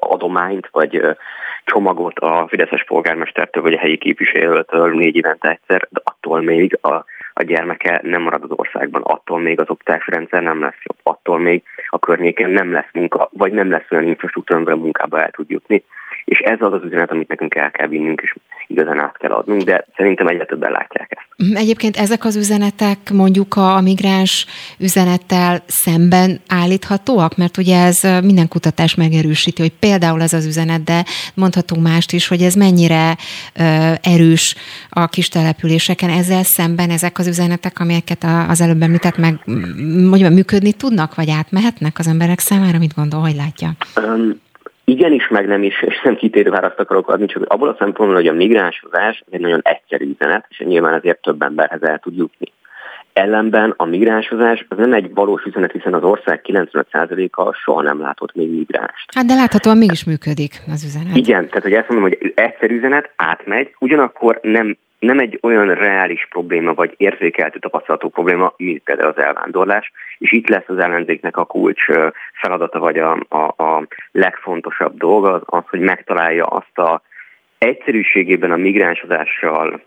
adományt, vagy csomagot a Fideszes polgármestertől, vagy a helyi képviselőtől négy évente egyszer, de attól még a, a gyermeke nem marad az országban, attól még az oktatási rendszer nem lesz jobb, attól még a környéken nem lesz munka, vagy nem lesz olyan infrastruktúra, amivel munkába el tud jutni és ez az az üzenet, amit nekünk el kell vinnünk, és igazán át kell adnunk, de szerintem egyre többen látják ezt. Mm, egyébként ezek az üzenetek mondjuk a migráns üzenettel szemben állíthatóak, mert ugye ez minden kutatás megerősíti, hogy például ez az üzenet, de mondhatunk mást is, hogy ez mennyire erős a kis településeken, ezzel szemben ezek az üzenetek, amelyeket az előbb említett meg, mondjuk működni tudnak, vagy átmehetnek az emberek számára, mit gondol, hogy látja? Um, igenis, meg nem is, és nem kitérő választ akarok adni, csak abból a szempontból, hogy a migránsozás egy nagyon egyszerű üzenet, és nyilván azért több emberhez el tud jutni. Ellenben a migránsozás az nem egy valós üzenet, hiszen az ország 95%-a soha nem látott még migránst. Hát de láthatóan mégis működik az üzenet. Igen, tehát hogy ezt mondom, hogy egyszerű üzenet átmegy, ugyanakkor nem nem egy olyan reális probléma, vagy érzékeltő tapasztalatú probléma, mint például az elvándorlás, és itt lesz az ellenzéknek a kulcs feladata, vagy a, a, a legfontosabb dolga az, az, hogy megtalálja azt a egyszerűségében a migránsodással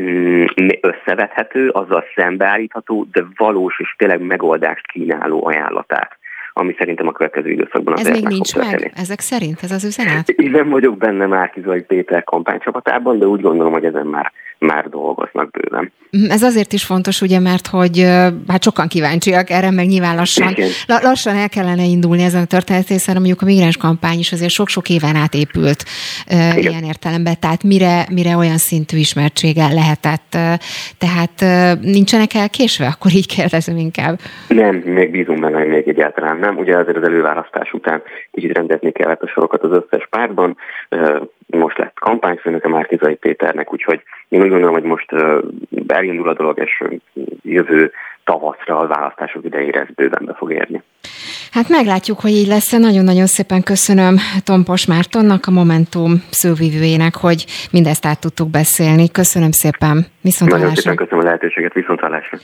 mm, összevethető, azzal szembeállítható, de valós és tényleg megoldást kínáló ajánlatát ami szerintem a következő időszakban az Ez még nincs meg? Történni. Ezek szerint ez az üzenet? (laughs) Én nem vagyok benne Márkizai Péter kampánycsapatában, de úgy gondolom, hogy ezen már már dolgoznak bőven. Mhm, ez azért is fontos, ugye, mert hogy hát sokan kíváncsiak erre, meg nyilván lassan, la, lassan el kellene indulni ezen a történet, hiszen mondjuk a migráns kampány is azért sok-sok éven átépült uh, ilyen értelemben, tehát mire, mire olyan szintű ismertsége lehetett, uh, tehát uh, nincsenek elkésve, akkor így kérdezem inkább. Nem, még bízunk benne, hogy még egyáltalán nem. Ugye azért az előválasztás után kicsit rendezni kellett a sorokat az összes pártban, most lett kampányfőnöke Márkizai Péternek, úgyhogy én úgy gondolom, hogy most elindul a dolog, és jövő tavaszra a választások idejére ez bőven be fog érni. Hát meglátjuk, hogy így lesz. Nagyon-nagyon szépen köszönöm Tompos Mártonnak, a Momentum szővívőjének, hogy mindezt át tudtuk beszélni. Köszönöm szépen. Viszont Nagyon szépen köszönöm a lehetőséget. Viszont hallásra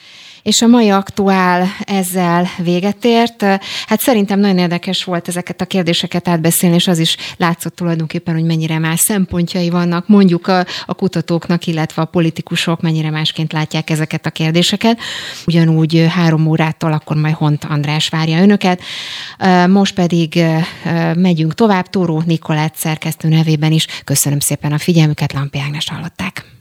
és a mai aktuál ezzel véget ért. Hát szerintem nagyon érdekes volt ezeket a kérdéseket átbeszélni, és az is látszott tulajdonképpen, hogy mennyire más szempontjai vannak, mondjuk a, a kutatóknak, illetve a politikusok mennyire másként látják ezeket a kérdéseket. Ugyanúgy három órától akkor majd Hont András várja önöket. Most pedig megyünk tovább. Tóró Nikolát szerkesztő nevében is köszönöm szépen a figyelmüket, Lampi Ágnes hallották.